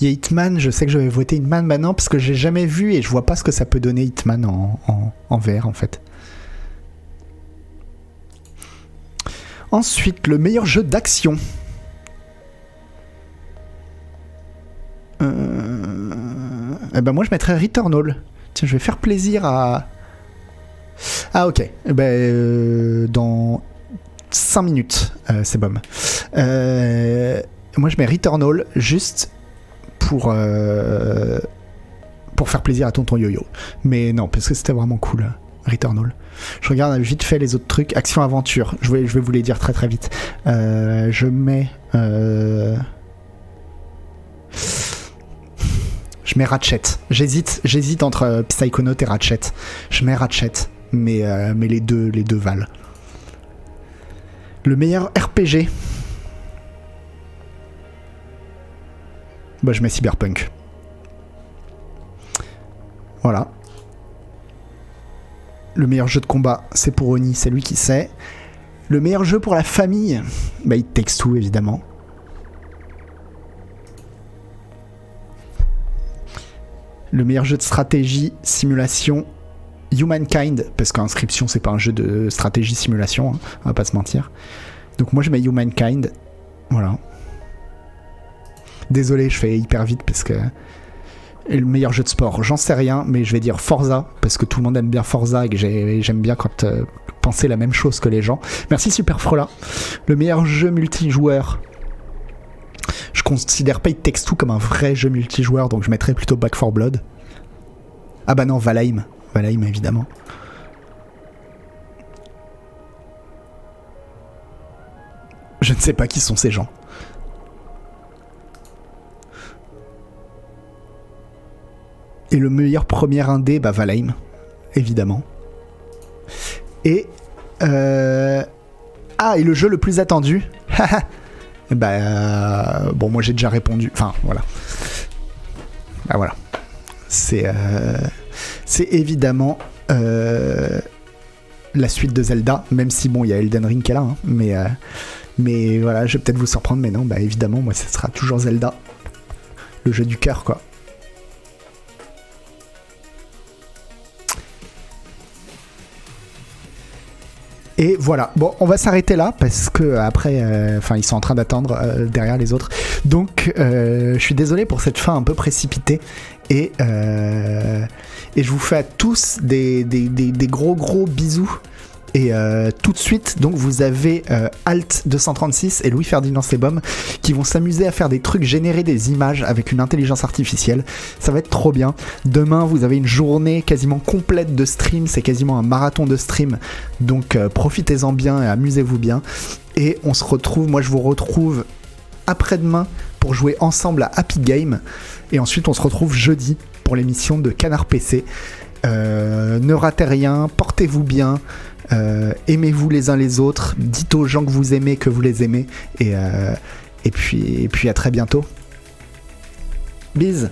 Il y a Hitman, je sais que je vais voter Hitman maintenant parce que j'ai jamais vu et je vois pas ce que ça peut donner Hitman en, en, en VR en fait. Ensuite, le meilleur jeu d'action. Euh... Eh ben moi je mettrais Returnal. Tiens, je vais faire plaisir à. Ah ok. Eh ben, euh, dans 5 minutes, euh, c'est bon. Moi je mets Returnal juste pour pour faire plaisir à tonton Yo-Yo. Mais non, parce que c'était vraiment cool. Returnal. Je regarde vite fait les autres trucs. Action aventure. Je vais, vous les dire très très vite. Euh, je mets. Euh, je mets Ratchet. J'hésite, j'hésite entre euh, Psychonaut et Ratchet. Je mets Ratchet, mais, mais les deux, les deux valent. Le meilleur RPG. Bah, je mets Cyberpunk. Voilà. Le meilleur jeu de combat, c'est pour Oni, c'est lui qui sait. Le meilleur jeu pour la famille, bah, It Takes Two, évidemment. Le meilleur jeu de stratégie, simulation, Humankind, parce qu'Inscription, c'est pas un jeu de stratégie simulation, hein, on va pas se mentir. Donc moi je mets Humankind. Voilà. Désolé, je fais hyper vite parce que. Le meilleur jeu de sport, j'en sais rien, mais je vais dire Forza, parce que tout le monde aime bien Forza et que j'aime bien quand euh, penser la même chose que les gens. Merci Super Frola. Le meilleur jeu multijoueur. Je considère It Takes Two comme un vrai jeu multijoueur, donc je mettrais plutôt Back 4 Blood. Ah bah non, Valheim. Valheim évidemment. Je ne sais pas qui sont ces gens. Et le meilleur premier indé, bah Valheim, évidemment. Et euh... ah et le jeu le plus attendu, bah bon moi j'ai déjà répondu. Enfin voilà. Bah voilà. C'est euh... c'est évidemment euh... la suite de Zelda, même si bon il y a Elden Ring qui est là, hein, mais euh, mais voilà je vais peut-être vous surprendre, mais non bah évidemment moi ce sera toujours Zelda, le jeu du cœur quoi. Et voilà. Bon, on va s'arrêter là parce que après, euh, enfin, ils sont en train d'attendre euh, derrière les autres. Donc, euh, je suis désolé pour cette fin un peu précipitée. Et, et je vous fais à tous des gros gros bisous et euh, tout de suite, donc vous avez euh, Alt 236 et Louis Ferdinand Sebom qui vont s'amuser à faire des trucs, générer des images avec une intelligence artificielle. Ça va être trop bien. Demain, vous avez une journée quasiment complète de stream. C'est quasiment un marathon de stream. Donc euh, profitez-en bien et amusez-vous bien. Et on se retrouve, moi je vous retrouve après-demain pour jouer ensemble à Happy Game. Et ensuite, on se retrouve jeudi pour l'émission de Canard PC. Ne ratez rien, portez-vous bien. Euh, aimez-vous les uns les autres, dites aux gens que vous aimez que vous les aimez, et, euh, puis, et puis à très bientôt. Bise